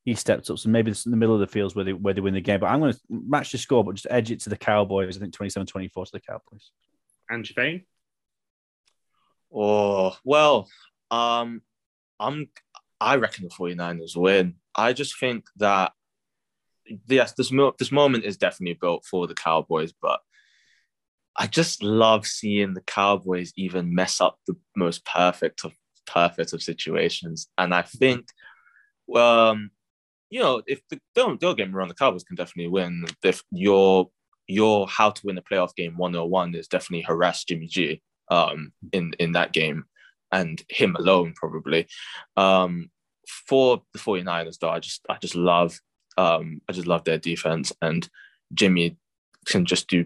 he stepped up. So maybe it's in the middle of the fields where they, where they win the game. But I'm going to match the score, but just edge it to the Cowboys. I think 27 24 to the Cowboys. And Girvane? Oh, well, um, I'm, I reckon the 49ers win. I just think that, yes, this, mo- this moment is definitely built for the Cowboys, but I just love seeing the Cowboys even mess up the most perfect of perfect of situations. And I think, um, you know, if the, don't don't get me wrong, the Cowboys can definitely win. If your your how to win a playoff game 101 is definitely harass Jimmy G um, in in that game and him alone probably. Um, for the 49ers though, I just I just love um, I just love their defense and Jimmy can just do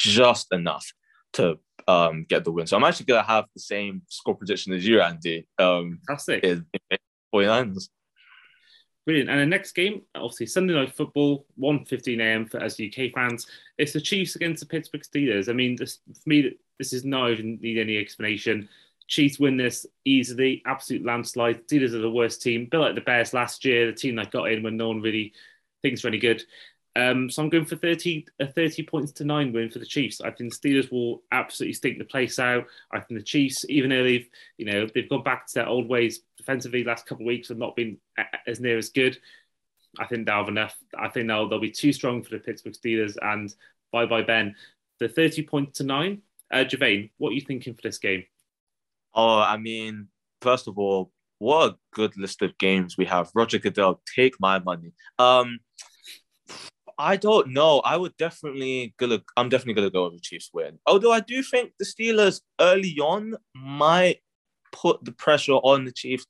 just enough to um, get the win. So I'm actually going to have the same score prediction as you, Andy. Um, Fantastic. In, in 49ers. Brilliant. And the next game, obviously Sunday night football, 1.15 a.m. for us UK fans. It's the Chiefs against the Pittsburgh Steelers. I mean, this, for me, this is not even need any explanation. Chiefs win this easily, absolute landslide. Steelers are the worst team, bit like the Bears last year, the team that got in when no one really thinks really good. Um, so I'm going for 30, a 30 points to nine win for the Chiefs. I think the Steelers will absolutely stink the place out. I think the Chiefs, even though they've, you know, they've gone back to their old ways defensively last couple of weeks have not been as near as good. I think they'll have enough. I think they'll, they'll be too strong for the Pittsburgh Steelers and bye bye Ben. The 30 points to nine. Uh, Girvane, what are you thinking for this game? Oh, I mean, first of all, what a good list of games we have. Roger Goodell, take my money. Um, I don't know. I would definitely gonna. I'm definitely gonna go with the Chiefs win. Although I do think the Steelers early on might put the pressure on the Chiefs,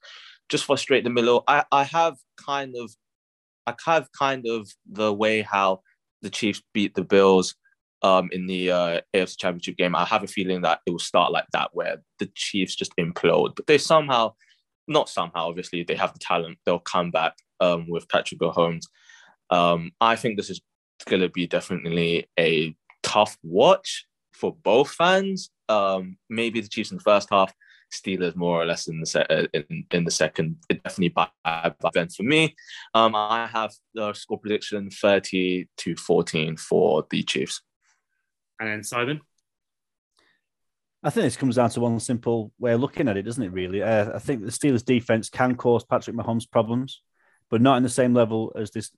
just frustrate the middle. I I have kind of, I have kind of the way how the Chiefs beat the Bills um, in the uh, AFC Championship game. I have a feeling that it will start like that, where the Chiefs just implode, but they somehow, not somehow, obviously they have the talent. They'll come back um, with Patrick Mahomes. Um, I think this is going to be definitely a tough watch for both fans. Um, maybe the Chiefs in the first half, Steelers more or less in the se- uh, in, in the second. It definitely bad event for me. Um, I have the score prediction thirty to fourteen for the Chiefs. And then Simon. I think this comes down to one simple way of looking at it, doesn't it? Really, uh, I think the Steelers' defense can cause Patrick Mahomes problems, but not in the same level as this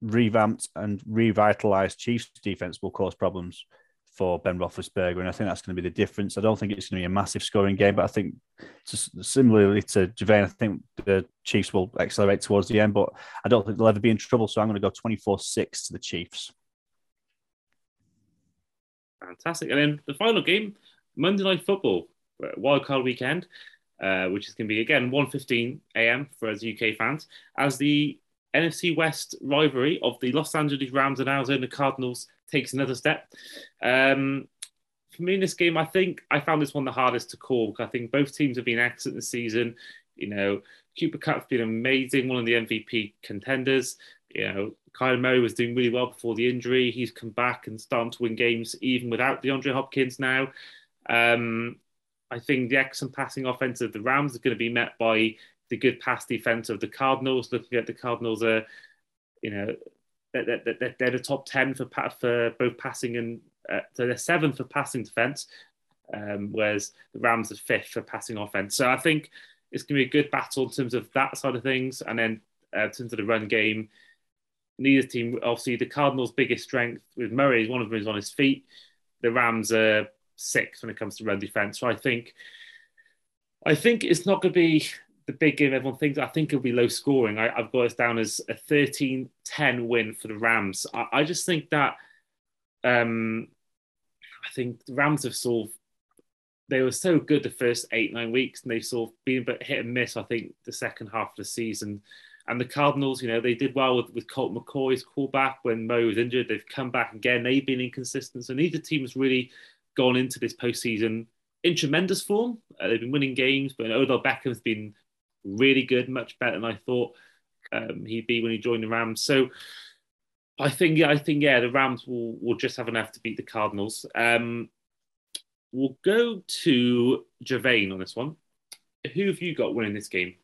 revamped and revitalized Chiefs defense will cause problems for Ben Roethlisberger, and I think that's going to be the difference. I don't think it's going to be a massive scoring game, but I think similarly to Girvane, I think the Chiefs will accelerate towards the end, but I don't think they'll ever be in trouble. So I'm going to go 24-6 to the Chiefs. Fantastic. And then the final game, Monday Night Football, uh, wildcard weekend, uh, which is going to be again 1.15 a.m. for us UK fans, as the NFC West rivalry of the Los Angeles Rams and Arizona Cardinals takes another step. Um, for me in this game, I think I found this one the hardest to call. I think both teams have been excellent this season. You know, Cooper Kupp's been amazing, one of the MVP contenders. You know, Kyler Murray was doing really well before the injury. He's come back and starting to win games even without DeAndre Hopkins now. Um, I think the excellent passing offense of the Rams is going to be met by the good pass defense of the Cardinals. Looking at the Cardinals, are you know they're, they're, they're the top ten for for both passing and uh, so they're seventh for passing defense, um, whereas the Rams are fifth for passing offense. So I think it's going to be a good battle in terms of that side of things, and then uh, in terms of the run game neither team, obviously, the Cardinals' biggest strength with Murray is one of them is on his feet. The Rams are sixth when it comes to run defense. So I think, I think it's not going to be the big game everyone thinks. I think it'll be low scoring. I, have got us down as a 13 10 win for the Rams. I, I just think that, um, I think the Rams have sort of, they were so good the first eight, nine weeks, and they've sort of been a bit hit and miss, I think, the second half of the season. And the Cardinals, you know, they did well with, with Colt McCoy's callback when Mo was injured. They've come back again. They've been inconsistent. So neither team's really gone into this postseason in tremendous form. Uh, they've been winning games, but Odell Beckham's been really good, much better than I thought um, he'd be when he joined the Rams. So I think, yeah, I think, yeah, the Rams will will just have enough to beat the Cardinals. Um, we'll go to Girvane on this one. Who have you got winning this game?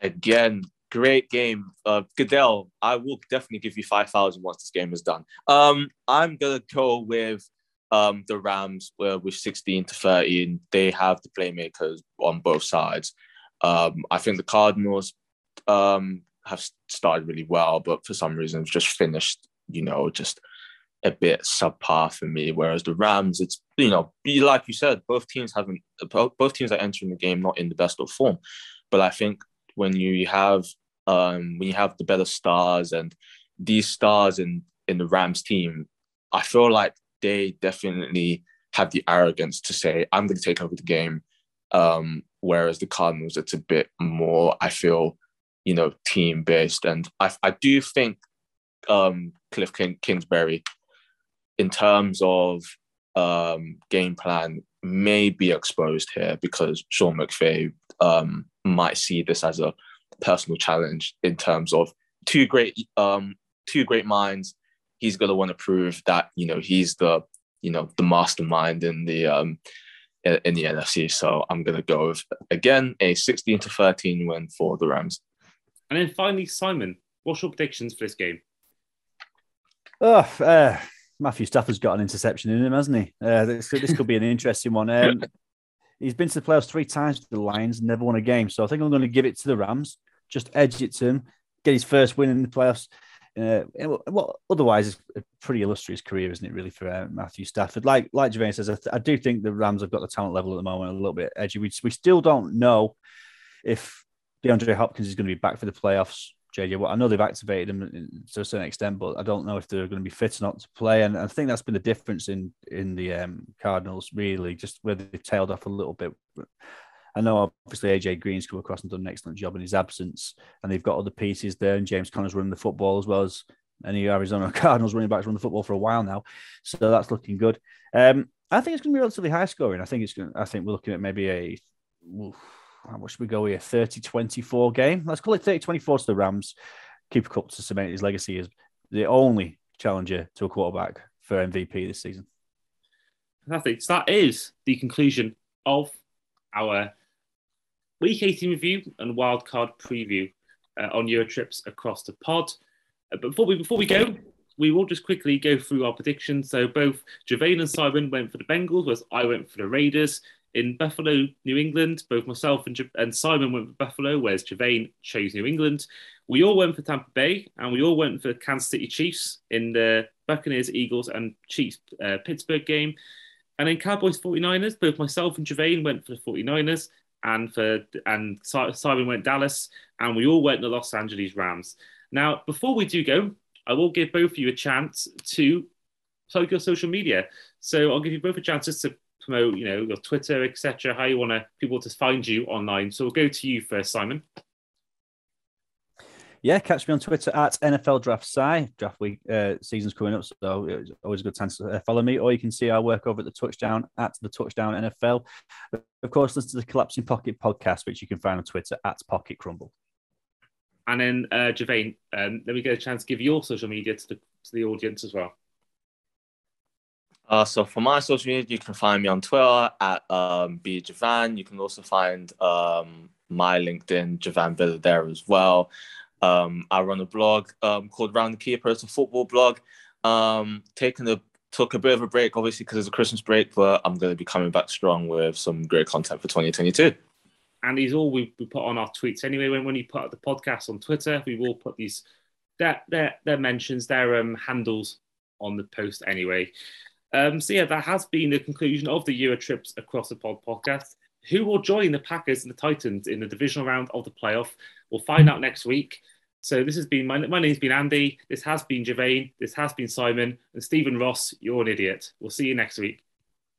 Again, great game. Uh, Goodell, I will definitely give you 5,000 once this game is done. Um, I'm going to go with um, the Rams uh, with 16 to 13. They have the playmakers on both sides. Um, I think the Cardinals um, have started really well, but for some reason, just finished, you know, just a bit subpar for me. Whereas the Rams, it's you know, like you said, both teams haven't both teams are entering the game not in the best of form. But I think when you have um, when you have the better stars and these stars in in the Rams team, I feel like they definitely have the arrogance to say, "I'm going to take over the game." Um, whereas the Cardinals, it's a bit more. I feel, you know, team based, and I I do think um, Kliff King, Kingsbury, in terms of um, game plan, may be exposed here because Sean McVay um, might see this as a personal challenge in terms of two great um, two great minds. He's gonna want to prove that you know he's the you know the mastermind in the um, in the NFC. So I'm gonna go with again a 16 to 13 win for the Rams. And then finally, Simon, what's your predictions for this game? Oh, uh, Matthew Stafford's got an interception in him, hasn't he? Uh, this, this could be an interesting one. Um, he's been to the playoffs three times with the Lions, never won a game. So I think I'm going to give it to the Rams, just edge it to him, get his first win in the playoffs. Uh, well, otherwise, it's a pretty illustrious career, isn't it, really, for uh, Matthew Stafford? Like like Girvane says, I, th- I, do think the Rams have got the talent level at the moment a little bit edgy. We, we still don't know if DeAndre Hopkins is going to be back for the playoffs JJ Watt. I know they've activated him to a certain extent, but I don't know if they're going to be fit or not to play. And I think that's been the difference in in the um, Cardinals, really, just where they've tailed off a little bit. I know obviously AJ Green's come across and done an excellent job in his absence, and they've got other pieces there. And James Conner's running the football as well as any Arizona Cardinals running backs run the football for a while now, so that's looking good. Um, I think it's going to be relatively high scoring. I think it's going. I think we're looking at maybe a. Oof, how much we go here? 30 24 game. Let's call it 30 24 to the Rams. Cooper Kupp to cement his legacy as the only challenger to a quarterback for MVP this season. Perfect. So that is the conclusion of our Week 18 review and wildcard preview uh, on Euro trips across the pod. Uh, before we before we go, we will just quickly go through our predictions. So both Girvane and Simon went for the Bengals, whereas I went for the Raiders in Buffalo, New England. Both myself and, and Simon went for Buffalo, whereas Girvane chose New England. We all went for Tampa Bay, and we all went for Kansas City Chiefs in the Buccaneers, Eagles, and Chiefs uh, Pittsburgh game. And in Cowboys 49ers, both myself and Girvane went for the 49ers, and for and Simon went Dallas, and we all went the Los Angeles Rams. Now, before we do go, I will give both of you a chance to plug your social media. So I'll give you both a chance just to promote, you know, your Twitter, etc., how you want to people to find you online. So we'll go to you first, Simon. Yeah, catch me on Twitter at NFL Draft Sci. Draft week uh, season's coming up, so it's always a good time to uh, follow me. Or you can see our work over at the Touchdown at the Touchdown NFL. Of course, listen to the Collapsing Pocket podcast, which you can find on Twitter at Pocket Crumble. And then, uh, Girvane, um, let me get a chance to give your social media to the, to the audience as well. Uh, so for my social media, you can find me on Twitter at um, bjavan. You can also find um, my LinkedIn, Javan Villa, there as well. Um, I run a blog um, called Round the Keeper. It's a football blog. Um, taking a took a bit of a break, obviously, because it's a Christmas break, but I'm going to be coming back strong with some great content for 2022. And these all we, we put on our tweets anyway. When when you put the podcast on Twitter, we will put these their their, their mentions, their um, handles on the post anyway. Um, so yeah, that has been the conclusion of the Euro trips across the pod podcast. Who will join the Packers and the Titans in the divisional round of the playoff? We'll find out next week. So this has been my, my name's been Andy. This has been Girvane. This has been Simon and Stephen Ross. You're an idiot. We'll see you next week.